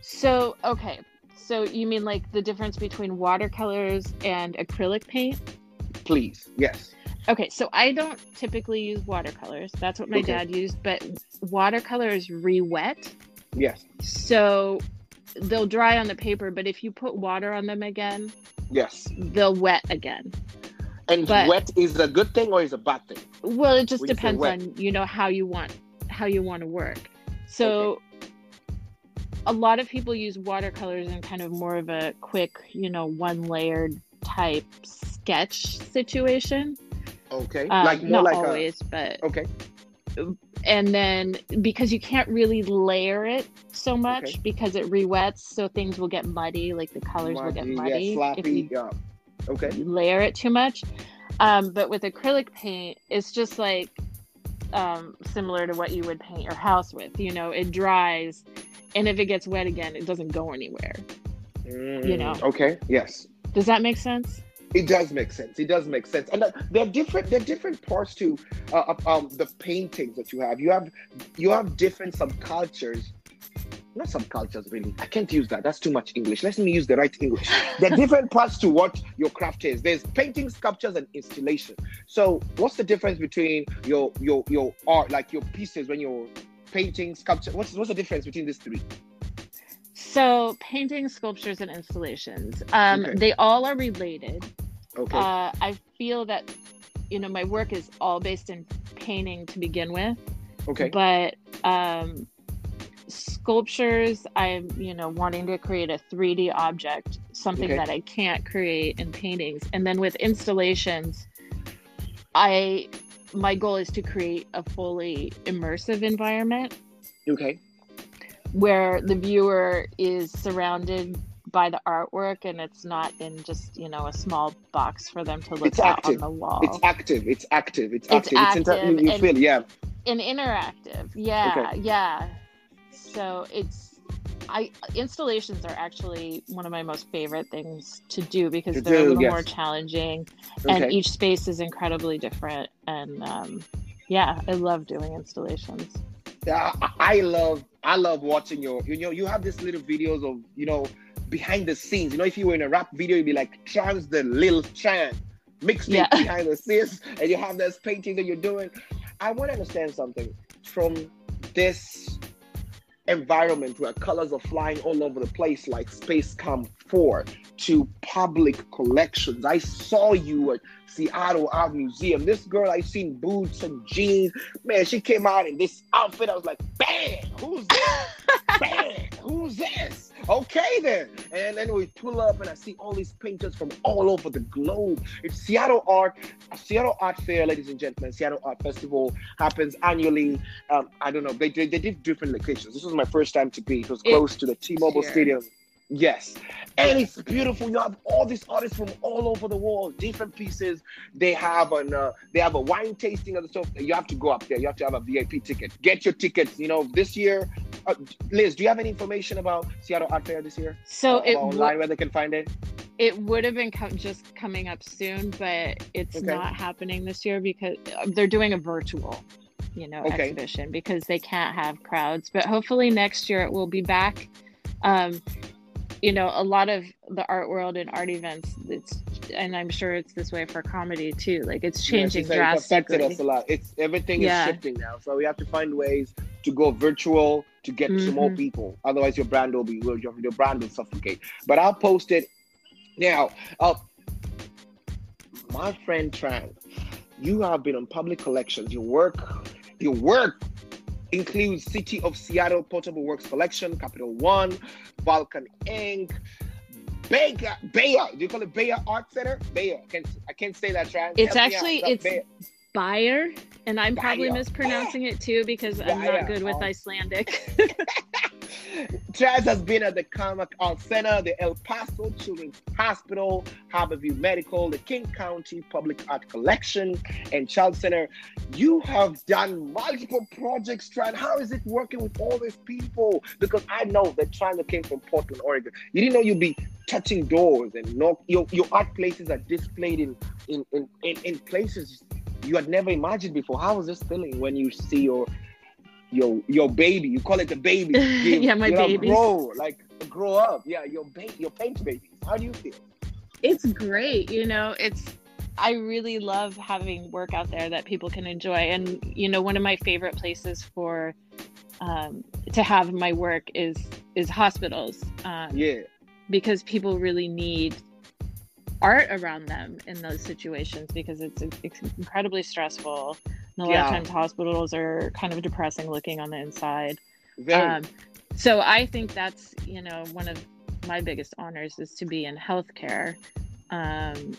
So okay. So you mean like the difference between watercolors and acrylic paint? Please. Yes. Okay, so I don't typically use watercolors. That's what my Okay. dad used, but watercolors re-wet. Yes. So they'll dry on the paper, but if you put water on them again, Yes. they'll wet again. And But- wet is a good thing or is a bad thing? Well, it just When depends on you know how you want how you want to work. So a lot of people use watercolors in kind of more of a quick, you know, one layered type sketch situation. Okay. Um, like more not like always, but. Okay. and then because you can't really layer it so much Okay. because it re-wets, so things will get muddy, like the colors will get Muddy, muddy Yeah, if you Yeah. Okay. layer it too much. Um, but with acrylic paint, it's just like um, similar to what you would paint your house with. You know, it dries, and if it gets wet again, it doesn't go anywhere. You know. Mm, Okay. Yes. Does that make sense? It does make sense. It does make sense, and uh, there are different. There are different parts to uh, um, the paintings that you have. You have you have different subcultures. Not subcultures, really. I can't use that. That's too much English. Let me use the right English. There are different parts to what your craft is. There's painting, sculptures, and installation. So, what's the difference between your your your art, like your pieces, when you're painting, sculpture? What's what's the difference between these three? So, painting, sculptures, and installations. Um, Okay. They all are related. Okay. Uh, I feel that, you know, my work is all based in painting to begin with. okay. but um sculptures i'm you know wanting to create a 3d object something Okay. that i can't create in paintings and then with installations i my goal is to create a fully immersive environment Okay. where the viewer is surrounded by the artwork and it's not in just you know a small box for them to look It's at active. on the wall It's active. It's active. It's It's active. inter- active you, you and- feel yeah. and interactive yeah Okay. yeah so it's i installations are actually one of my most favorite things to do because To they're a little yes. more challenging and Okay. each space is incredibly different and um, yeah i love doing installations Yeah, I love I love watching your you know you have these little videos of you know behind the scenes. You know, if you were in a rap video, you'd be like trans the Lil Chan mixtape Yeah. behind the scenes, and you have this painting that you're doing. I want to understand something from this environment where colors are flying all over the place like Space Cam 4 to public collections. I saw you at Seattle Art Museum. This girl I seen boots and jeans. Man, she came out in this outfit. I was like, bam, who's this? bam, who's this? Okay then. And then we pull up and I see all these painters from all over the globe. It's Seattle Art, Seattle Art Fair, ladies and gentlemen. Seattle Art Festival happens annually. Um, I don't know. They, they, they did different locations. This was my first time to be. It was It- close to the T-Mobile here. Stadium. Yes. And it's beautiful. You have all these artists from all over the world, different pieces. They have an uh, they have a wine tasting and stuff. You have to go up there. You have to have a VIP ticket. Get your tickets. You know, this year, uh, Liz, do you have any information about Seattle Art Fair this year? so Uh, it online would where they can find it. it would have been co- just coming up soon but it's Okay. not happening this year because uh, they're doing a virtual you know Okay. exhibition because they can't have crowds but hopefully next year it will be back um you know a lot of the art world and art events it's and i'm sure it's this way for comedy too like it's changing Yes, it's, it's affected us a lot. It's everything Yeah. is shifting now, so we have to find ways to go virtual to get to more Mhm. people. Otherwise, your brand will be your, your brand will suffocate. But I'll post it now. Uh, my friend Tran, you have been on public collections. Your work, your work includes City of Seattle Portable Works Collection, Capital One, Vulcan Inc. Bayer, Bayer, do you call it Bayer Art Center? Bayer, I can't, I can't say that, Tran. It's Help actually- it's- Bayer. Bayer, and I'm probably Bayer. mispronouncing it too because I'm not good with Oh. Icelandic. Chaz has been at the Camac Art Center, the El Paso Children's Hospital, Harborview Medical, the King County Public Art Collection, and Child Center. You have done multiple projects, Tran. How is it working with all these people? Because I know that Tran came from Portland, Oregon. You didn't know you'd be touching doors and knock your, your art places are displayed in, in, in, in, in places you had never imagined before. How was this feeling when you see your your your baby. You call it the baby. You- Yeah, my baby. Grow like grow up. Yeah, your ba- your paint babies. How do you feel? it's great you know it's i really love having work out there that people can enjoy and you know one of my favorite places for um, to have my work is is hospitals um, Yeah, because people really need art around them in those situations because it's, it's incredibly stressful and a lot Yeah. of times hospitals are kind of depressing looking on the inside um, so I think that's you know one of my biggest honors is to be in healthcare, um,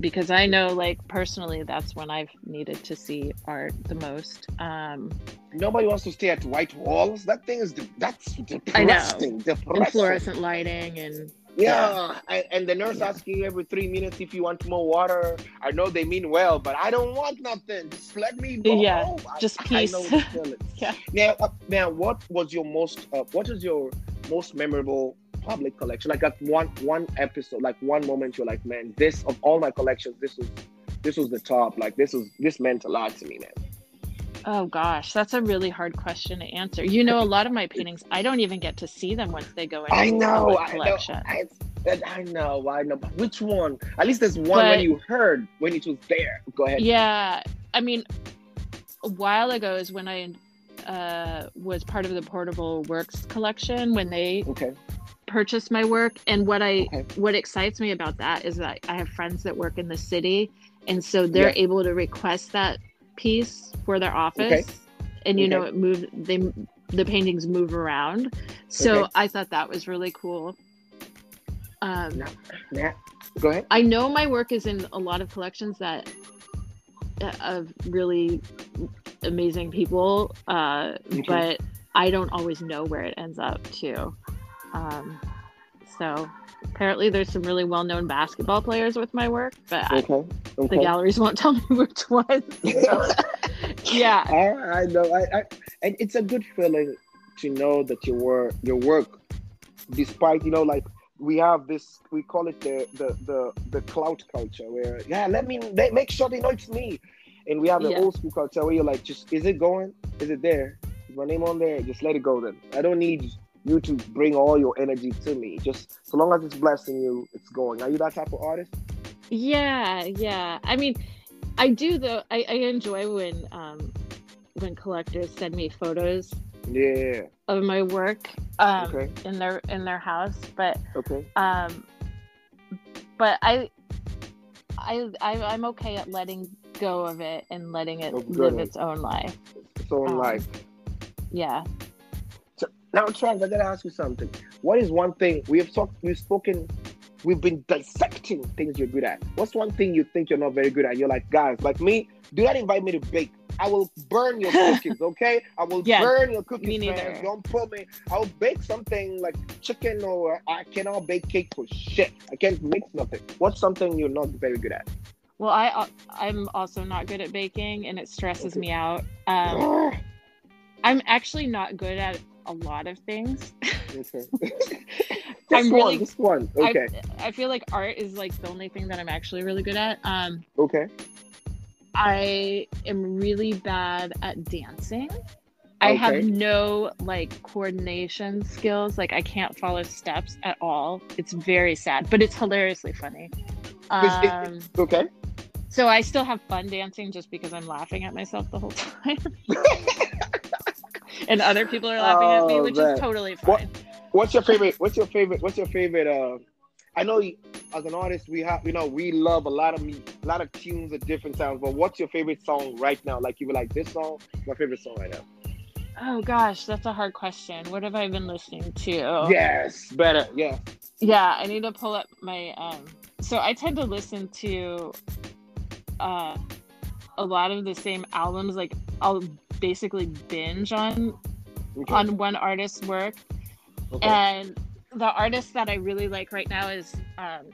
because I know like personally that's when I've needed to see art the most. Um, Nobody wants to stay at white walls. That thing is de- that's depressing. and Depressing. fluorescent lighting and Yeah, And, and the nurse asks you every three minutes if you want more water. I know they mean well, but I don't want nothing. Just let me go. Yeah, home. Just I peace. know the. Yeah. Now, uh, now, what was your most? Uh, what is your most memorable public collection? Like at one one episode, like one moment, you're like, man, this of all my collections, this was this was the top. Like this was this meant a lot to me, man. Oh gosh, that's a really hard question to answer. You know, a lot of my paintings I don't even get to see them once they go into I the know, I know, collection. I, I know, I know. But which one? At least there's one But- when you heard when it was there. Go ahead. Yeah, I mean, a while ago is when I uh, was part of the Portable Works collection when they Okay. purchased my work. And what I Okay. what excites me about that is that I have friends that work in the city, and so they're Yeah. able to request that piece for their office. And you know, it moved. They the paintings move around, so Okay. I thought that was really cool. Um, No. Yeah. Go ahead. I know my work is in a lot of collections that uh, of really amazing people, uh, Mhm. but I don't always know where it ends up too. Um, so apparently, there's some really well-known basketball players with my work, but I, Okay. the galleries won't tell me which ones. So, yeah, I, I know. I, I and it's a good feeling to know that your work, your work, despite you know, like we have this, we call it the the the, the clout culture, where yeah, let me let, make sure they know it's me, and we have the Yeah. old school culture where you're like, just is it going? Is it there? Is my name on there? Just let it go. Then I don't need you to bring all your energy to me. Just so long as it's blessing you, it's going. Are you that type of artist? yeah, yeah. I mean, I do though. I, I enjoy when um, when collectors send me photos Yeah. of my work um, Okay. in their in their house, but Okay. um, but I, I I I'm okay at letting go of it and letting it Oh, live its own life. So in Um, life. Yeah. Now, Charles, I gotta ask you something. What is one thing we have talked, we've spoken, we've been dissecting things you're good at. What's one thing you think you're not very good at? You're like, guys, like me, do not invite me to bake. I will burn your cookies, okay? I will Yeah, burn your cookies. man. Don't put me. I'll bake something like chicken or I cannot bake cake for shit. I can't make nothing. What's something you're not very good at? Well, I I'm also not good at baking, and it stresses Okay. me out. Um, I'm actually not good at a lot of things. Okay. I'm Just really- one, just one. Okay. I, I feel like art is like the only thing that I'm actually really good at. Um, okay. I am really bad at dancing. I Okay. have no like coordination skills. Like I can't follow steps at all. It's very sad, but it's hilariously funny. Um, Okay. so I still have fun dancing just because I'm laughing at myself the whole time. and other people are laughing at me, Oh, which man. is totally What- fine. What's your favorite? What's your favorite? What's your favorite? Uh, I know you, as an artist, we have you know we love a lot of me, a lot of tunes at different sounds. But what's your favorite song right now? Like you were like this song, my favorite song right now. Oh gosh, that's a hard question. What have I been listening to? Yes, better. Yeah. Yeah, I need to pull up my um so I tend to listen to uh a lot of the same albums like I'll basically binge on Okay. on one artist's work okay. and the artist that I really like right now is um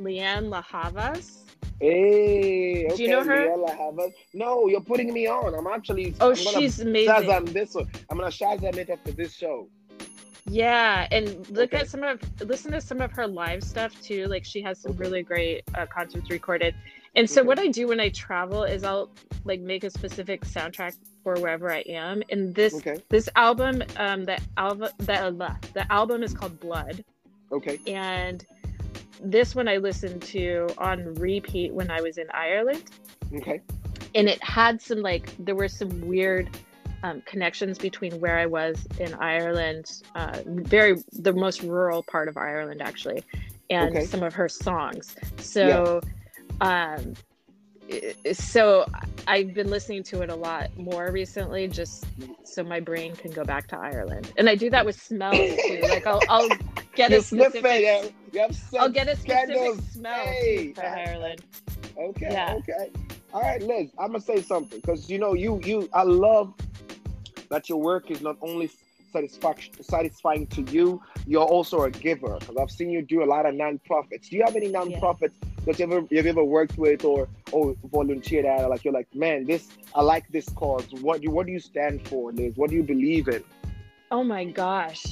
Lianne La Havas. hey. Okay, Do you know her? No, you're putting me on. I'm actually. Oh, I'm she's amazing. Shazam this one. I'm gonna Shazam it after this show. Yeah, and look Okay. at some of listen to some of her live stuff too. Like she has some Okay. really great uh, concerts recorded. And so what I do when I travel is I'll like make a specific soundtrack for wherever I am. And this Okay. this album, um, the album, the the album is called Blood, Okay. and this one I listened to on repeat when I was in Ireland Okay. and it had some like there were some weird um, connections between where I was in Ireland, uh, very the most rural part of Ireland actually, and Okay. some of her songs. So, um, so I've been listening to it a lot more recently, just so my brain can go back to Ireland. And I do that with smells too. Like I'll, I'll get You a specific. it. Yeah. You have I'll get a specific candles. smell Hey. for Ireland. Okay, Yeah. okay. All right, Liz, I'm gonna say something because you know you you I love that your work is not only satisfaction satisfying to you, you're also a giver. Because I've seen you do a lot of nonprofits. Do you have any nonprofits that you ever you've ever worked with or or volunteered at? Like you're like, man, this I like this cause. What do what do you stand for, Liz? What do you believe in? Oh my gosh,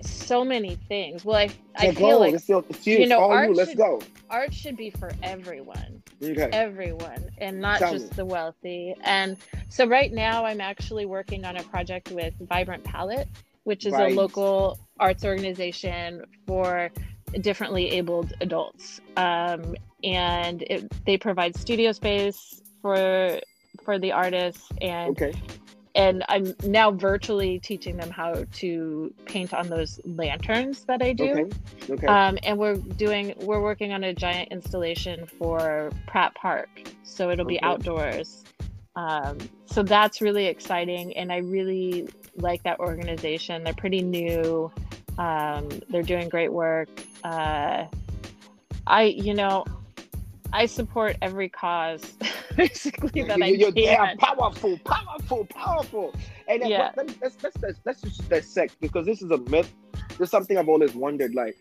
so many things. Well, I I So feel go. like Let's. It's you. know, you. art Let's should- go. art should be for everyone, Okay. everyone, and not Tell just me. the wealthy. And so right now, I'm actually working on a project with Vibrant Palette, which is Right. a local arts organization for differently abled adults, um, and it, they provide studio space for for the artists and Okay. And I'm now virtually teaching them how to paint on those lanterns that I do. Okay. Okay. Um, and we're doing we're working on a giant installation for Pratt Park, so it'll be outdoors. Um, so that's really exciting, and I really like that organization. They're pretty new. Um, they're doing great work. Uh, I, you know, I support every cause basically that I You- are can. powerful, powerful, powerful. And Yeah. let's, let's, let's, let's just dissect because this is a myth. There's something I've always wondered. Like,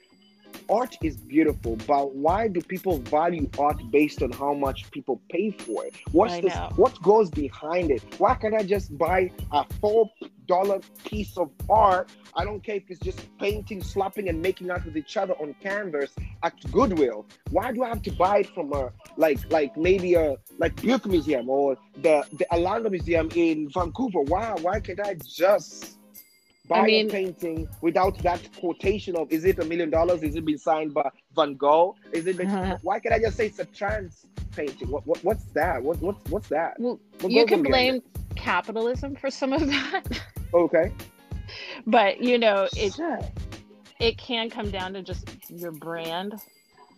art is beautiful, but why do people value art based on how much people pay for it? What's I this? know. What goes behind it? Why can't I just buy a four dollar piece of art? I don't care if it's just painting, slapping, and making out with each other on canvas at Goodwill. Why do I have to buy it from a like like maybe a like Buick Museum or the the Alanda Museum in Vancouver? Why why can't I just buy mean- a painting without that quotation of is it a million dollars? Is it been signed by Van Gogh? Is it? Uh-huh. why can't I just say it's a Tran's painting? What, what what's that? What what what's that? Well, What you can blame capitalism for some of that. Okay. but you know it Sure. it can come down to just your brand.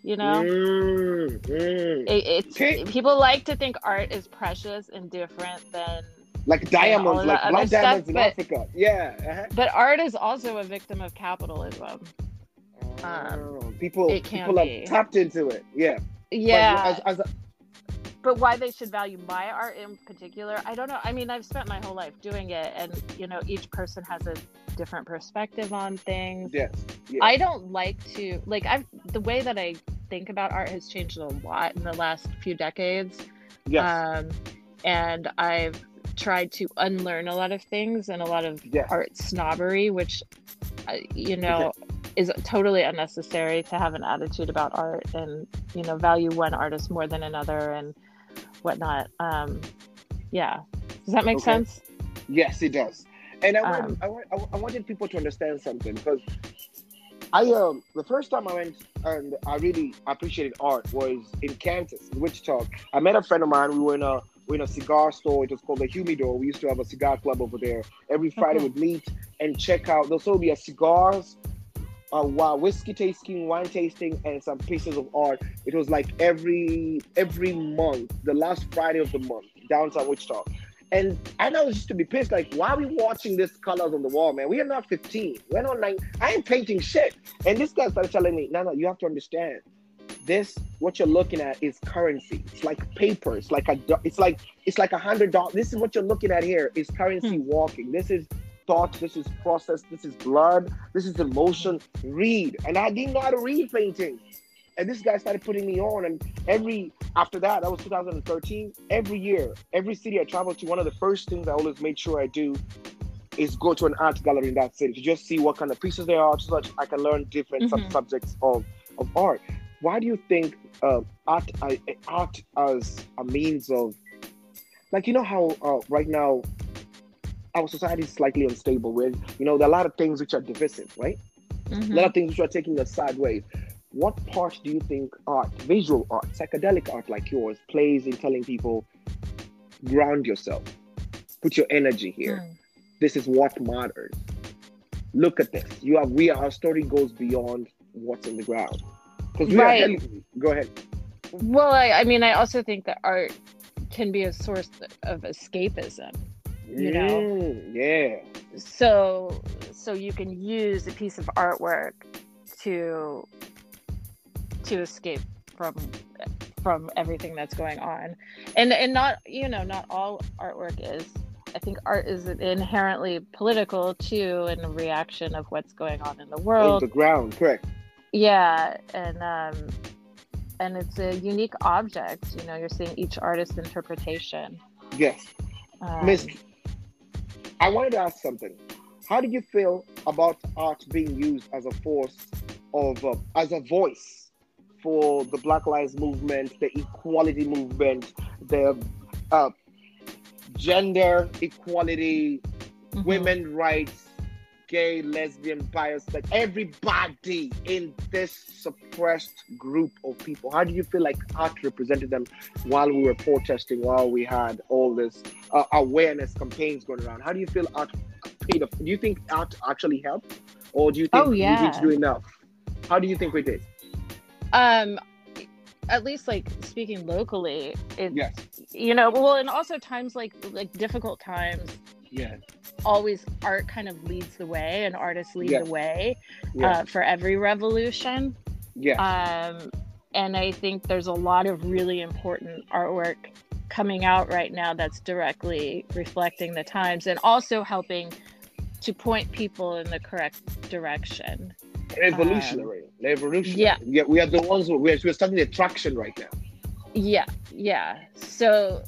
You know, Mm, mm. it, it's Okay. people like to think art is precious and different than, Like diamonds, like stuff, diamonds in but- Africa. Yeah. uh-huh. but art is also a victim of capitalism. Um, Oh, people it can people be. have tapped into it. Yeah. But Yeah, as, as a, but why they should value my art in particular i don't know i mean i've spent my whole life doing it and you know each person has a different perspective on things yes. Yeah. i don't like to like i've the way that i think about art has changed a lot in the last few decades yes. um and i've tried to unlearn a lot of things and a lot of Yes. art snobbery which uh, you know is totally unnecessary to have an attitude about art and you know value one artist more than another and whatnot um yeah does that make Okay. sense Yes, it does. And I, want, Um, I, want, I, I wanted people to understand something because I um the first time I went and I really appreciated art was in Kansas, in Wichita. I met a friend of mine. We were in a were in a cigar store. It was called the Humidor. We used to have a cigar club over there. Every Friday we'd meet and check out. There'll also be a cigars, uh, whiskey tasting, wine tasting, and some pieces of art. It was like every every month, the last Friday of the month, downtown Wichita. And I know used to be pissed, like, why are we watching these colors on the wall, man? We are not 15. We're not like, I ain't painting shit. And this guy started telling me, no, no, you have to understand. This, what you're looking at is currency. It's like paper. It's like a, it's like, it's like a hundred dollars. This is what you're looking at here is currency walking. This is thought. This is process. This is blood. This is emotion. Read. And I didn't know how to read painting. And this guy started putting me on. And every after that, that was 2013. Every year, every city I traveled to, one of the first things I always made sure I do is go to an art gallery in that city to just see what kind of pieces there are, so that I can learn different sub- Mhm. subjects of, of art. Why do you think uh, art uh, art as a means of like you know how uh, right now our society is slightly unstable with you know there are a lot of things which are divisive, right? a Mhm. lot of things which are taking us sideways. What part do you think art, visual art, psychedelic art like yours, plays in telling people ground yourself, put your energy here. Mm. This is what matters. Look at this. You have we our story goes beyond what's in the ground. Right. telling, go ahead. Well, I, I mean, I also think that art can be a source of escapism. You know. Mm, yeah. So, so you can use a piece of artwork to to escape from from everything that's going on, and and not you know not all artwork is. I think art is inherently political too, and a reaction of what's going on in the On world. the ground, correct. Yeah, and um, and it's a unique object. You know, you're seeing each artist's interpretation. Yes. Um, Miss, I wanted to ask something. How do you feel about art being used as a force of, uh, as a voice for the Black Lives Movement, the equality movement, the uh, gender equality, mhm. women rights, gay, lesbian, bias, like everybody in this suppressed group of people. How do you feel like art represented them while we were protesting, while we had all this uh, awareness campaigns going around? How do you feel art paid off? Do you think art actually helped? Or do you think Oh, we yeah. need to do enough? How do you think we did? um at least like speaking locally it Yes. you know well and also times like like difficult times Yeah. Always art kind of leads the way and artists lead Yes. the way Yeah. uh, for every revolution yeah. um and i think there's a lot of really important artwork coming out right now that's directly reflecting the times and also helping to point people in the correct direction Revolutionary. Revolutionary. yeah. yeah. We are the ones who we're, we're starting the traction right now. Yeah, yeah. So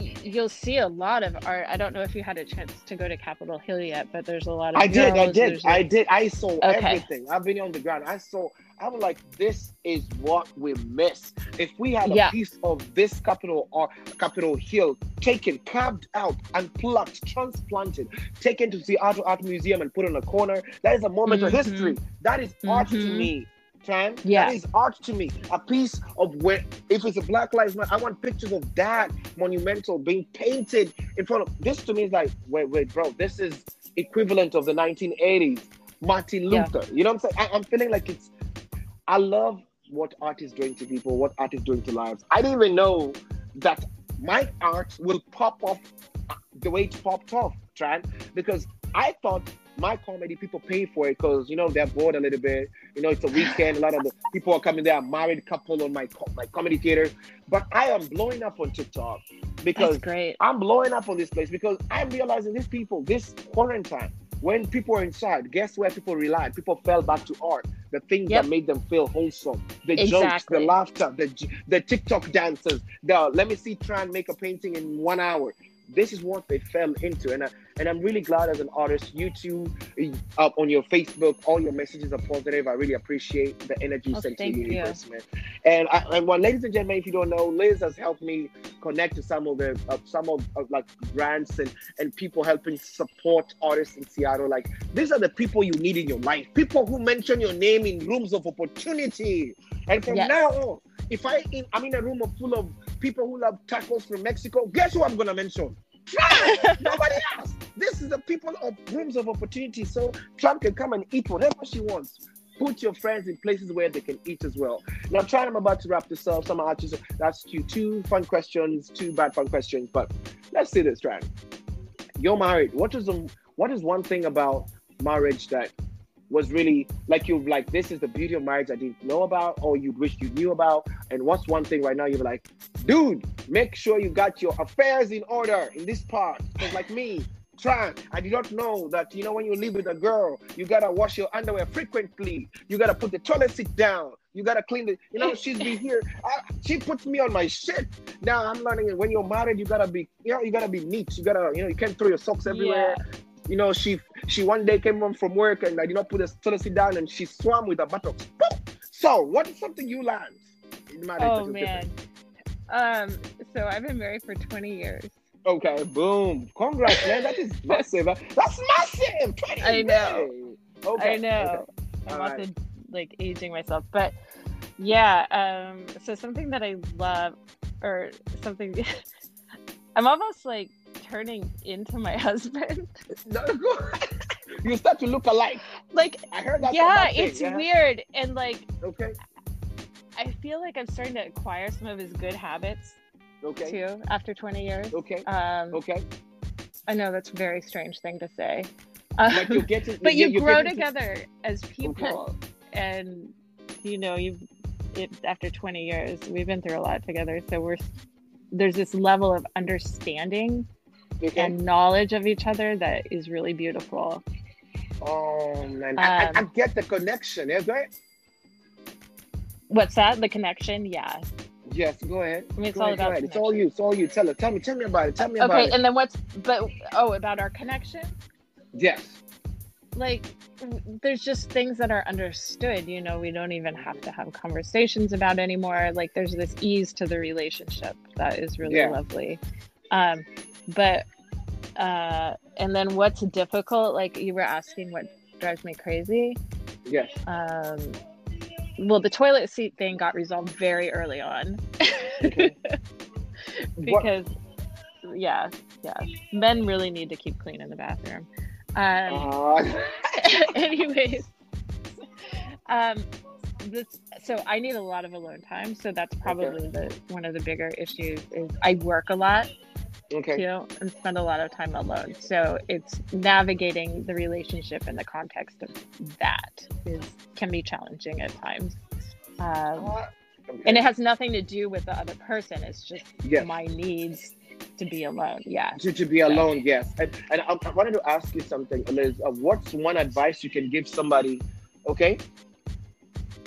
you'll see a lot of art. I don't know if you had a chance to go to Capitol Hill yet, but there's a lot of. I did, I did, I did. I saw Okay. everything. I've been on the ground. I saw. I was like, this is what we miss. If we had a Yeah. piece of this Capitol or Capitol Hill taken, carved out, and plucked, transplanted, taken to the Art Art Museum and put in a corner, that is a moment of Mhm. history. That is art to Mhm. me. Tran. Yeah. That is art to me. A piece of where, if it's a Black Lives Matter, I want pictures of that monumental being painted in front of. This to me is like, wait, wait, bro, this is equivalent of the 1980s. Martin Yeah. Luther. You know what I'm saying? I, I'm feeling like it's. I love what art is doing to people, what art is doing to lives. I didn't even know that my art will pop off the way it popped off, Tran, because I thought my comedy people pay for it because you know they're bored a little bit. You know, it's a weekend. A lot of the people are coming there, a married couple on my my comedy theater. But I am blowing up on TikTok because. I'm blowing up on this place because I'm realizing these people, this quarantine, when people are inside, guess where people relied? People fell back to art, the things Yep. that made them feel wholesome, the jokes, the laughter, the the TikTok dances, the let me see Tran make a painting in one hour. This is what they fell into, and I, and I'm really glad as an artist, you two, up on your Facebook, all your messages are positive. I really appreciate the energy Oh, sent to you. man. And I, and well, ladies and gentlemen, if you don't know, Liz has helped me connect to some of the uh, some of uh, like grants and and people helping support artists in Seattle. Like these are the people you need in your life. People who mention your name in rooms of opportunity. And from Yes. now on, if I in, I'm in a room full of people who love tacos from Mexico, guess who I'm gonna mention? Trump! Nobody else. This is the people of rooms of opportunity. So Trump can come and eat whatever she wants. Put your friends in places where they can eat as well. Now, trying, I'm about to wrap this up. Some artists, that's you. Two fun questions, two bad fun questions. But let's see this, Tran. You're married. What is the, what is one thing about marriage that was really like you like this is the beauty of marriage I didn't know about or you wish you knew about? And what's one thing right now you're like, dude, make sure you got your affairs in order in this part. Because like me, Tran, I did not know that you know when you live with a girl, you gotta wash your underwear frequently. You gotta put the toilet seat down. You gotta clean the. You know she's been here. I, she puts me on my shit. Now I'm learning it. When you're married, you gotta be. You know you gotta be neat. You gotta. You know you can't throw your socks everywhere. Yeah. You know, she she one day came home from work and I did not put a toilet down and she swam with her buttocks. So, what is something you learned in marriage? Oh man. Um, so I've been married for 20 years. Okay, boom. Congrats, man. That is massive. That's massive. 20 I know. days. Okay. I know. I'm All also right. like aging myself, but yeah. Um, so something that I love, or something, I'm almost like turning into my husband. You start to look alike. like, I heard that. yeah, that it's yeah. weird, and like Okay. I feel like I'm starting to acquire some of his good habits Okay. too after 20 years. Okay. Um, Okay. I know that's a very strange thing to say. Um, But you're getting. but you you're grow getting to- together as people and you know you've it after 20 years we've been through a lot together so we're there's this level of understanding Okay. and knowledge of each other that is really beautiful oh man, I, I, I Um, get the connection. Yeah, go ahead. what's that the connection yeah Yes, go ahead. I mean, it's Go all ahead, about. It's all you. It's all you. Tell it. Tell me. Tell me about it. Tell me about it. okay and then what's but oh about our connection yes. like there's just things that are understood you know we don't even have to have conversations about anymore like there's this ease to the relationship that is really Yeah. lovely um but uh and then what's difficult like you were asking what drives me crazy? Yes. um well the toilet seat thing got resolved very early on. Okay. What- because yeah yeah. Men really need to keep clean in the bathroom. Um Uh, anyways um this so i need a lot of alone time so that's probably the one of the bigger issues is i work a lot okay. and spend a lot of time alone so it's navigating the relationship in the context of that is can be challenging at times um, Uh, and it has nothing to do with the other person it's just Yes. my needs to be alone yeah to, to be alone, yes. And, and I, I wanted to ask you something, Liz. Uh, what's one advice you can give somebody? Okay,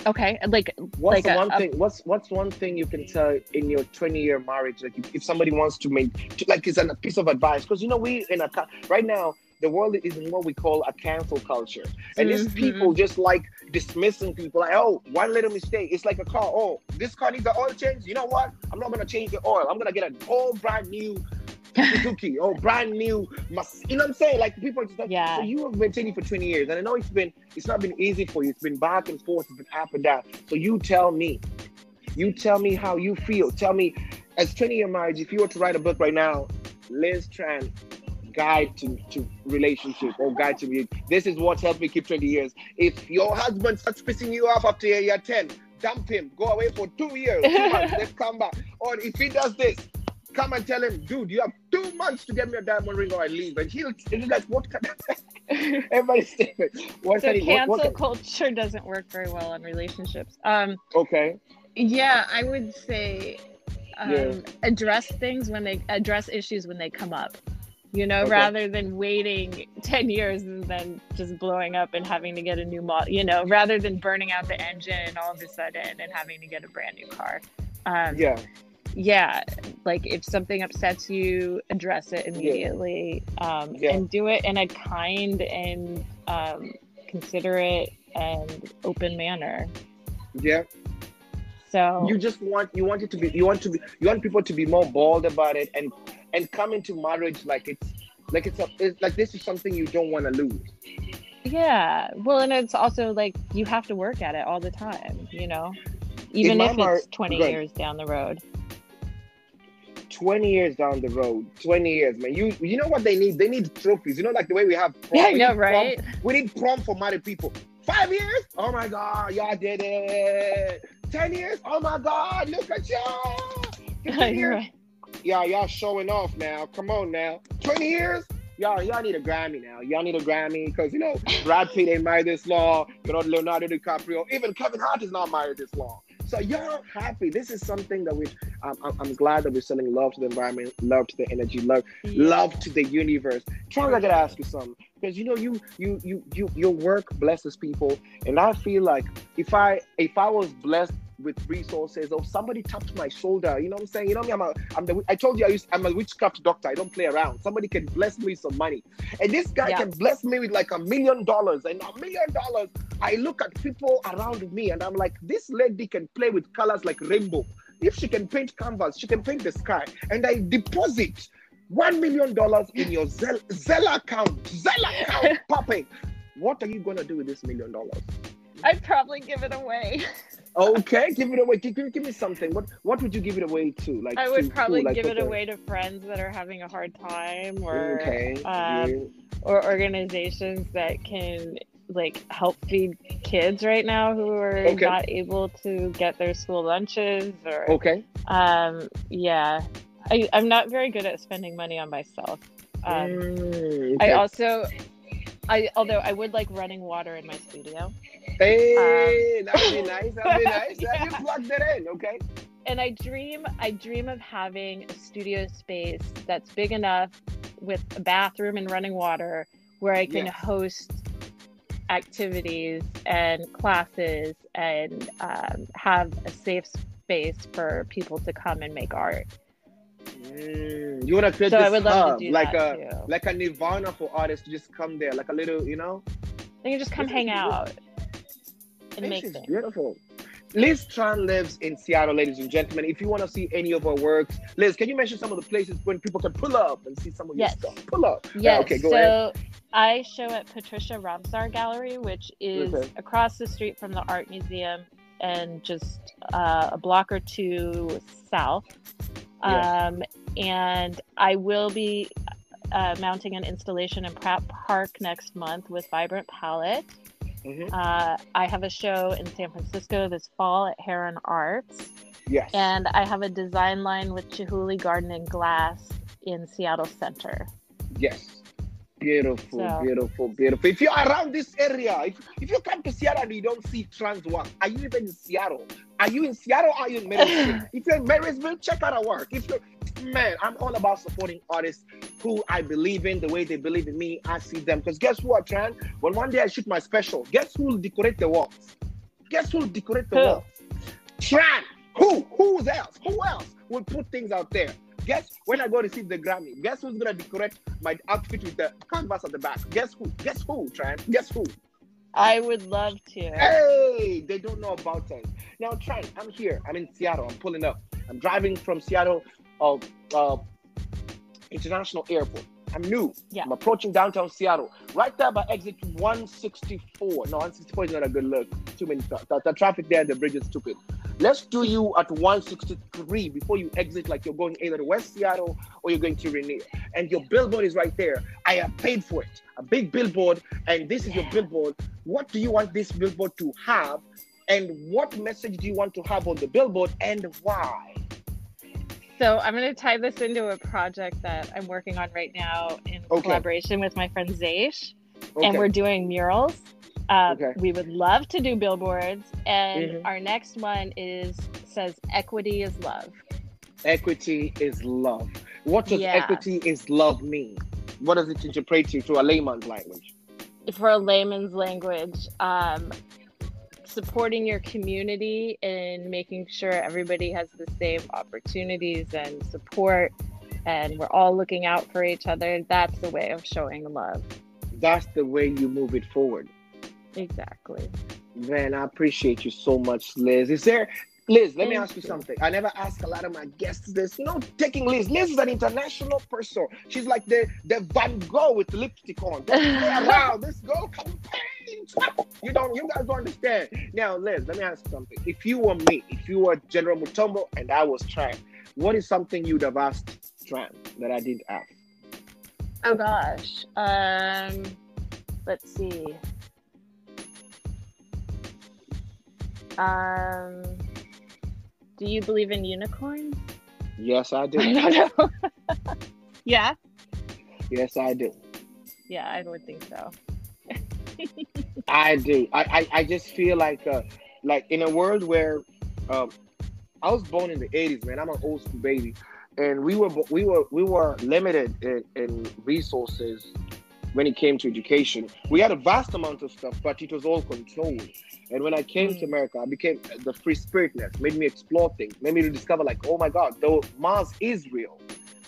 okay like what's Like the a- one a- thing? What's what's one thing you can tell in your twenty year marriage? Like if, if somebody wants to make, to, like, it's a piece of advice because you know we in a right now the world is in what we call a cancel culture, and these Mhm. people just like dismissing people. Like, oh, one little mistake. It's like a car. Oh, this car needs an oil change. You know what? I'm not gonna change the oil. I'm gonna get an all brand new Suzuki, oh, brand new. You know what I'm saying? Like people are just like, Yeah. so you have been training for 20 years, and I know it's been, it's not been easy for you. It's been back and forth, it's been up and down. So you tell me, you tell me how you feel. Tell me, as 20 year marriage, if you were to write a book right now, Liz Tran, guide to, to relationship or guide to me. This is what helped me keep 20 years. If your husband starts pissing you off after year 10, dump him, go away for two years, two months, then come back. Or if he does this, come and tell him, dude, you have months to get me a diamond ring or I leave. And he'll, he'll like, what kind of, everybody's different. What so of- what- cancel what- culture doesn't work very well in relationships um okay. yeah i would say um Yeah. address things when they address issues when they come up you know Okay. rather than waiting 10 years and then just blowing up and having to get a new model you know rather than burning out the engine all of a sudden and having to get a brand new car um Yeah. Yeah like if something upsets you address it immediately um, Yeah. and do it in a kind and um, considerate and open manner Yeah. so you just want you want it to be you want to be you want people to be more bold about it and and come into marriage like it's like it's, a, it's like this is something you don't want to lose yeah well and it's also like you have to work at it all the time you know even if mar- it's 20 go ahead. years down the road 20 years down the road. 20 years man. You you know what they need? They need trophies. You know like the way we have prom. yeah i We know need prom- right? we need prom for married people. Five years? Oh my god y'all did it. 10 years? Oh my god look at y'all. 15 years? Right. y'all y'all showing off now. Come on now. 20 years? Y'all, y'all need a Grammy now. Y'all need a Grammy because you know Brad Pitt ain't married this long. You know Leonardo DiCaprio, even Kevin Hart is not married this long. So y'all happy. This is something that we. I'm, I'm glad that we're sending love to the environment, love to the energy, love, love to the universe. Charles, I gotta ask you something because you know you, you, you, you, your work blesses people, and I feel like if I, if I was blessed with resources. Or somebody tapped my shoulder. You know what I'm saying? You know me. I'm a. I'm the. I told you I used. I'm a witchcraft doctor. I don't play around. Somebody can bless me with some money, and this guy Yeah. can bless me with like a million dollars. And a million dollars, I look at people around me, and I'm like, this lady can play with colors like rainbow. If she can paint canvas, she can paint the sky. And I deposit one million dollars in your Zelle, Zelle account. Zelle account, Pape. What are you gonna do with this million dollars? I'd probably give it away. Okay, give it away. Give, give, give me something. What what would you give it away to? Like I would who? probably Like, give it okay. away to friends that are having a hard time or Okay. um, yeah. or organizations that can like help feed kids right now who are Okay. not able to get their school lunches or Okay. um yeah I, i'm not very good at spending money on myself um, Mm, i also i although i would like running water in my studio Hey, that'd be nice. That'd be nice. Yeah. You plugged it in. Okay. and i dream i dream of having a studio space that's big enough with a bathroom and running water where i can Yes. host activities and classes and um, have a safe space for people to come and make art Mm, you want to create so this i would love hub, to do like a too like a nirvana for artists to just come there, like a little, you know. they can just come hang out and This make is beautiful. Liz Tran lives in Seattle, ladies and gentlemen. If you want to see any of her works, Liz, can you mention some of the places when people can pull up and see some of Yes. your stuff? Pull up. Yes. Okay, go so ahead. I show at Patricia Rovzar Gallery, which is Okay. across the street from the art museum and just uh, a block or two south. Yes. Um, and I will be uh, mounting an installation in Pratt Park next month with Vibrant Palette. Mhm. Uh, I have a show in San Francisco this fall at Heron Arts. Yes. And I have a design line with Chihuly Garden and Glass in Seattle Center. Yes. Beautiful, So- beautiful, beautiful. If you're around this area, if, if you come to Seattle and you don't see Tran's work, are you even in Seattle? Are you in Seattle or are you in Marysville? if you're in Marysville, check out our work. If you're man, I'm all about supporting artists who I believe in the way they believe in me. I see them. Because guess what, Tran? When one day I shoot my special, guess who will decorate the walls? Guess who will decorate the Who? walls? Tran. Who? Who else? Who else will put things out there? Guess when I go receive the Grammy, guess who's gonna decorate my outfit with the canvas at the back? Guess who? Guess who, Tran? Guess who? I would love to. Hey, they don't know about us. Now, Tran, I'm here. I'm in Seattle. I'm pulling up. I'm driving from Seattle uh, uh, International Airport. I'm new. Yeah. I'm approaching downtown Seattle. Right there by exit 164. No, 164 is not a good look. Too many tra- traffic there. The bridge is stupid. Let's do you at 163 before you exit, like you're going either to West Seattle or you're going to Rainier. And your billboard is right there. I have paid for it. A big billboard, and this is your billboard. What do you want this billboard to have? And what message do you want to have on the billboard and why? So I'm going to tie this into a project that I'm working on right now in Okay. collaboration with my friend Zaish, Okay. and we're doing murals. Uh, Okay. We would love to do billboards, and Mhm. our next one is says equity is love. equity is love. What does Yeah. equity is love mean? What does it interpret to to a layman's language? For a layman's language, um, supporting your community and making sure everybody has the same opportunities and support, and we're all looking out for each other. That's the way of showing love. That's the way you move it forward. Exactly. Man, I appreciate you so much, Liz. Is there Liz, let me ask you you. something. I never ask a lot of my guests this. You know, taking Liz. Liz is an international person. She's like the, the Van Gogh with lipstick on. Don't around. This girl paint. You don't you guys don't understand. Now, Liz, let me ask you something. If you were me, if you were General Mutombo and I was Tran, what is something you'd have asked Tran that I didn't ask? Oh gosh. Um let's see. Um do you believe in unicorns? Yes, I I do. know. yeah? Yes, I do. Yeah, I would think so. I do. I, I, I just feel like uh, like in a world where um, I was born in the '80s, man. I'm an old school baby, and we were we were we were limited in, in resources when it came to education. We had a vast amount of stuff, but it was all controlled. And when I came to Mm. America, I became the free spiritness, made me explore things, made me discover like, oh my God, though Mars is real.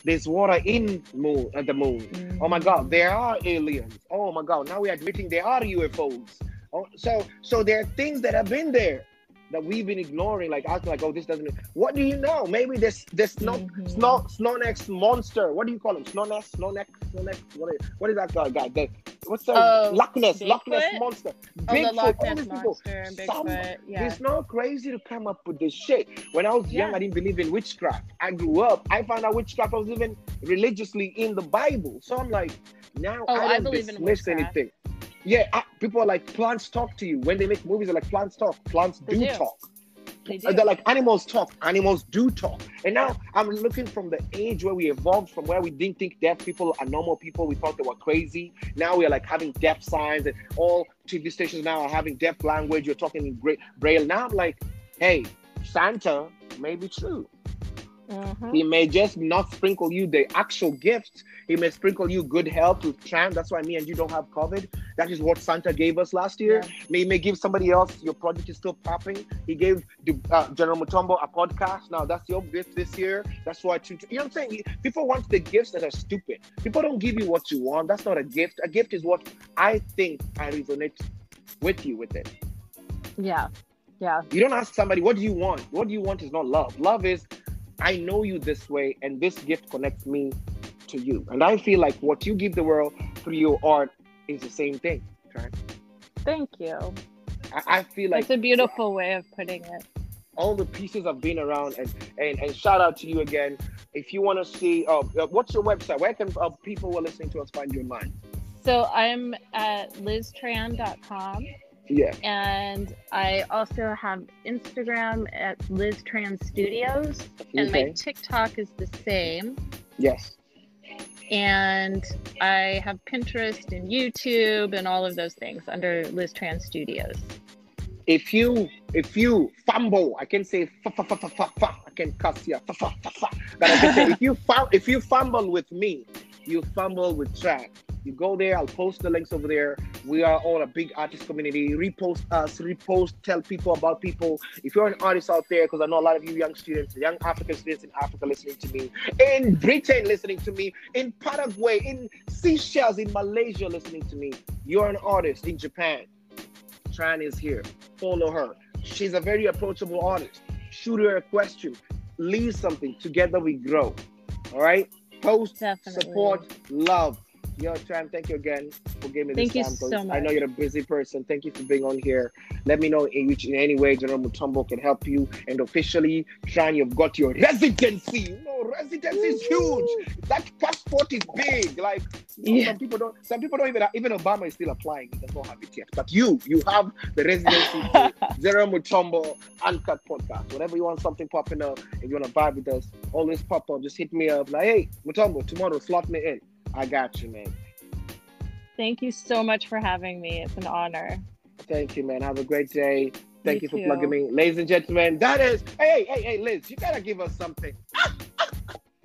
There's water in moon at uh, the moon. Mm. Oh my God, there are aliens. Oh my God, now we're admitting there are UFOs. Oh, so so there are things that have been there that we've been ignoring, like acting like, oh, this doesn't. What do you know? Maybe this this snow Mhm. snow Snownex monster. What do you call him? Snownex, Snownex, Snownex. What is, what is that guy? guy? The, what's the Oh, Loch Ness? Loch Ness monster. Oh, Bigfoot, Loch all these people. and Some- Yeah. It's not crazy to come up with this shit. When I was young, Yeah. I didn't believe in witchcraft. I grew up, I found out witchcraft was even religiously in the Bible. So I'm like, now Oh, I I don't believe in dismiss anything. Yeah, I, people are like plants talk to you when they make movies. They're like plants talk. Plants do, do. talk. They do. Uh, They're like animals talk. Animals do talk. And now I'm looking from the age where we evolved from where we didn't think deaf people are normal people. We thought they were crazy. Now we're like having deaf signs, and all TV stations now are having deaf language. You're talking in great braille. Now I'm like, hey, Santa may be true. Mhm. He may just not sprinkle you the actual gifts. He may sprinkle you good health with Tran. That's why me and you don't have COVID. That is what Santa gave us last year. Yeah. May may give somebody else. Your project is still popping. He gave the, uh, General Mutombo a podcast. Now that's your gift this year. That's why you know what I'm saying. People want the gifts that are stupid. People don't give you what you want. That's not a gift. A gift is what I think I resonate with you with it. Yeah. Yeah. You don't ask somebody, what do you want? What do you want is not love. Love is, I know you this way, and this gift connects me to you. And I feel like what you give the world through your art is the same thing. Right? Thank you. I, I feel like It's a beautiful way of putting it. all the pieces have been around, and, and, and shout out to you again. If you want to see, uh, uh, what's your website? Where can uh, people who are listening to us find you online? So I'm at liztran.com Yeah. and I also have Instagram at liztran studios and my TikTok is the same. Yes. And I have Pinterest and YouTube and all of those things under Liz Tran Studios. if you if you fumble, I can say fa fa fa fa fa fa. I can cuss here fa fa fa fa. But I can say if you fum- if you fumble with me, you fumble with track. You go there, I'll post the links over there. We are all a big artist community. Repost us, repost, tell people about people. If you're an artist out there, because I know a lot of you young students, young African students in Africa listening to me, in Britain listening to me, in Paraguay, in Seychelles, in Malaysia listening to me, you're an artist in Japan. Tran is here. Follow her. She's a very approachable artist. Shoot her a question. Leave something. Together we grow. All right? Post, Definitely. support, love. Yo, Tran, thank you again for giving me Thank you this time. 'cause so I know you're a busy person. Thank you for being on here. Let me know in which in any way General Mutombo can help you. And officially, Tran, you've got your residency. You know, residency is huge. That passport is big. Like you know, Yeah. some people don't. Some people don't even. Even Obama is still applying. He does not have it yet. But you, you have the residency. Zero Mutombo Uncut Podcast. Whenever you want something popping up if you want to vibe with us, always pop up. Just hit me up. Like, hey, Mutombo, tomorrow slot me in. I got you, man. Thank you so much for having me. It's an honor. Thank you, man. Have a great day. Thank you, You for too. plugging me, ladies and gentlemen. That is, hey, hey, hey, Liz, you gotta give us something.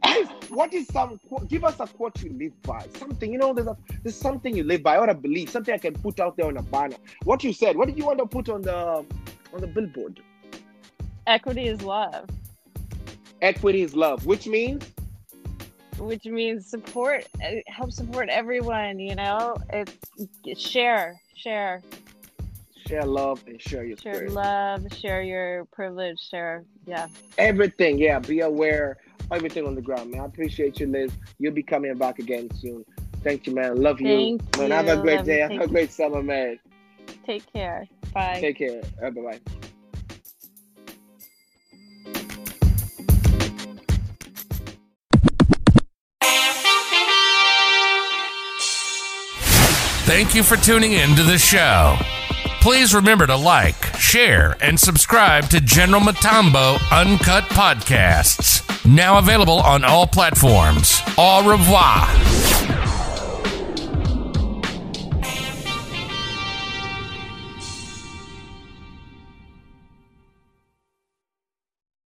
Liz, what is some? Give us a quote you live by. Something, you know, there's a, there's something you live by or a belief. Something I can put out there on a banner. What you said. What did you want to put on the on the billboard? Equity is love, Equity is love, which means which means support, uh, help support everyone. You know, it's, share, share, share love and share your share spirit. love, share your privilege, share. Yeah. Everything, yeah. Be aware. Everything on the ground, man. I appreciate you, Liz. You'll be coming back again soon. Thank you, man. Love you. Thank man, have a great Love day. you. Have a great summer, man. Take care. Bye. Take care. bye bye. Thank you for tuning in to the show. Please remember to like, share, and subscribe to General Mutombo Uncut Podcasts. Now available on all platforms. Au revoir.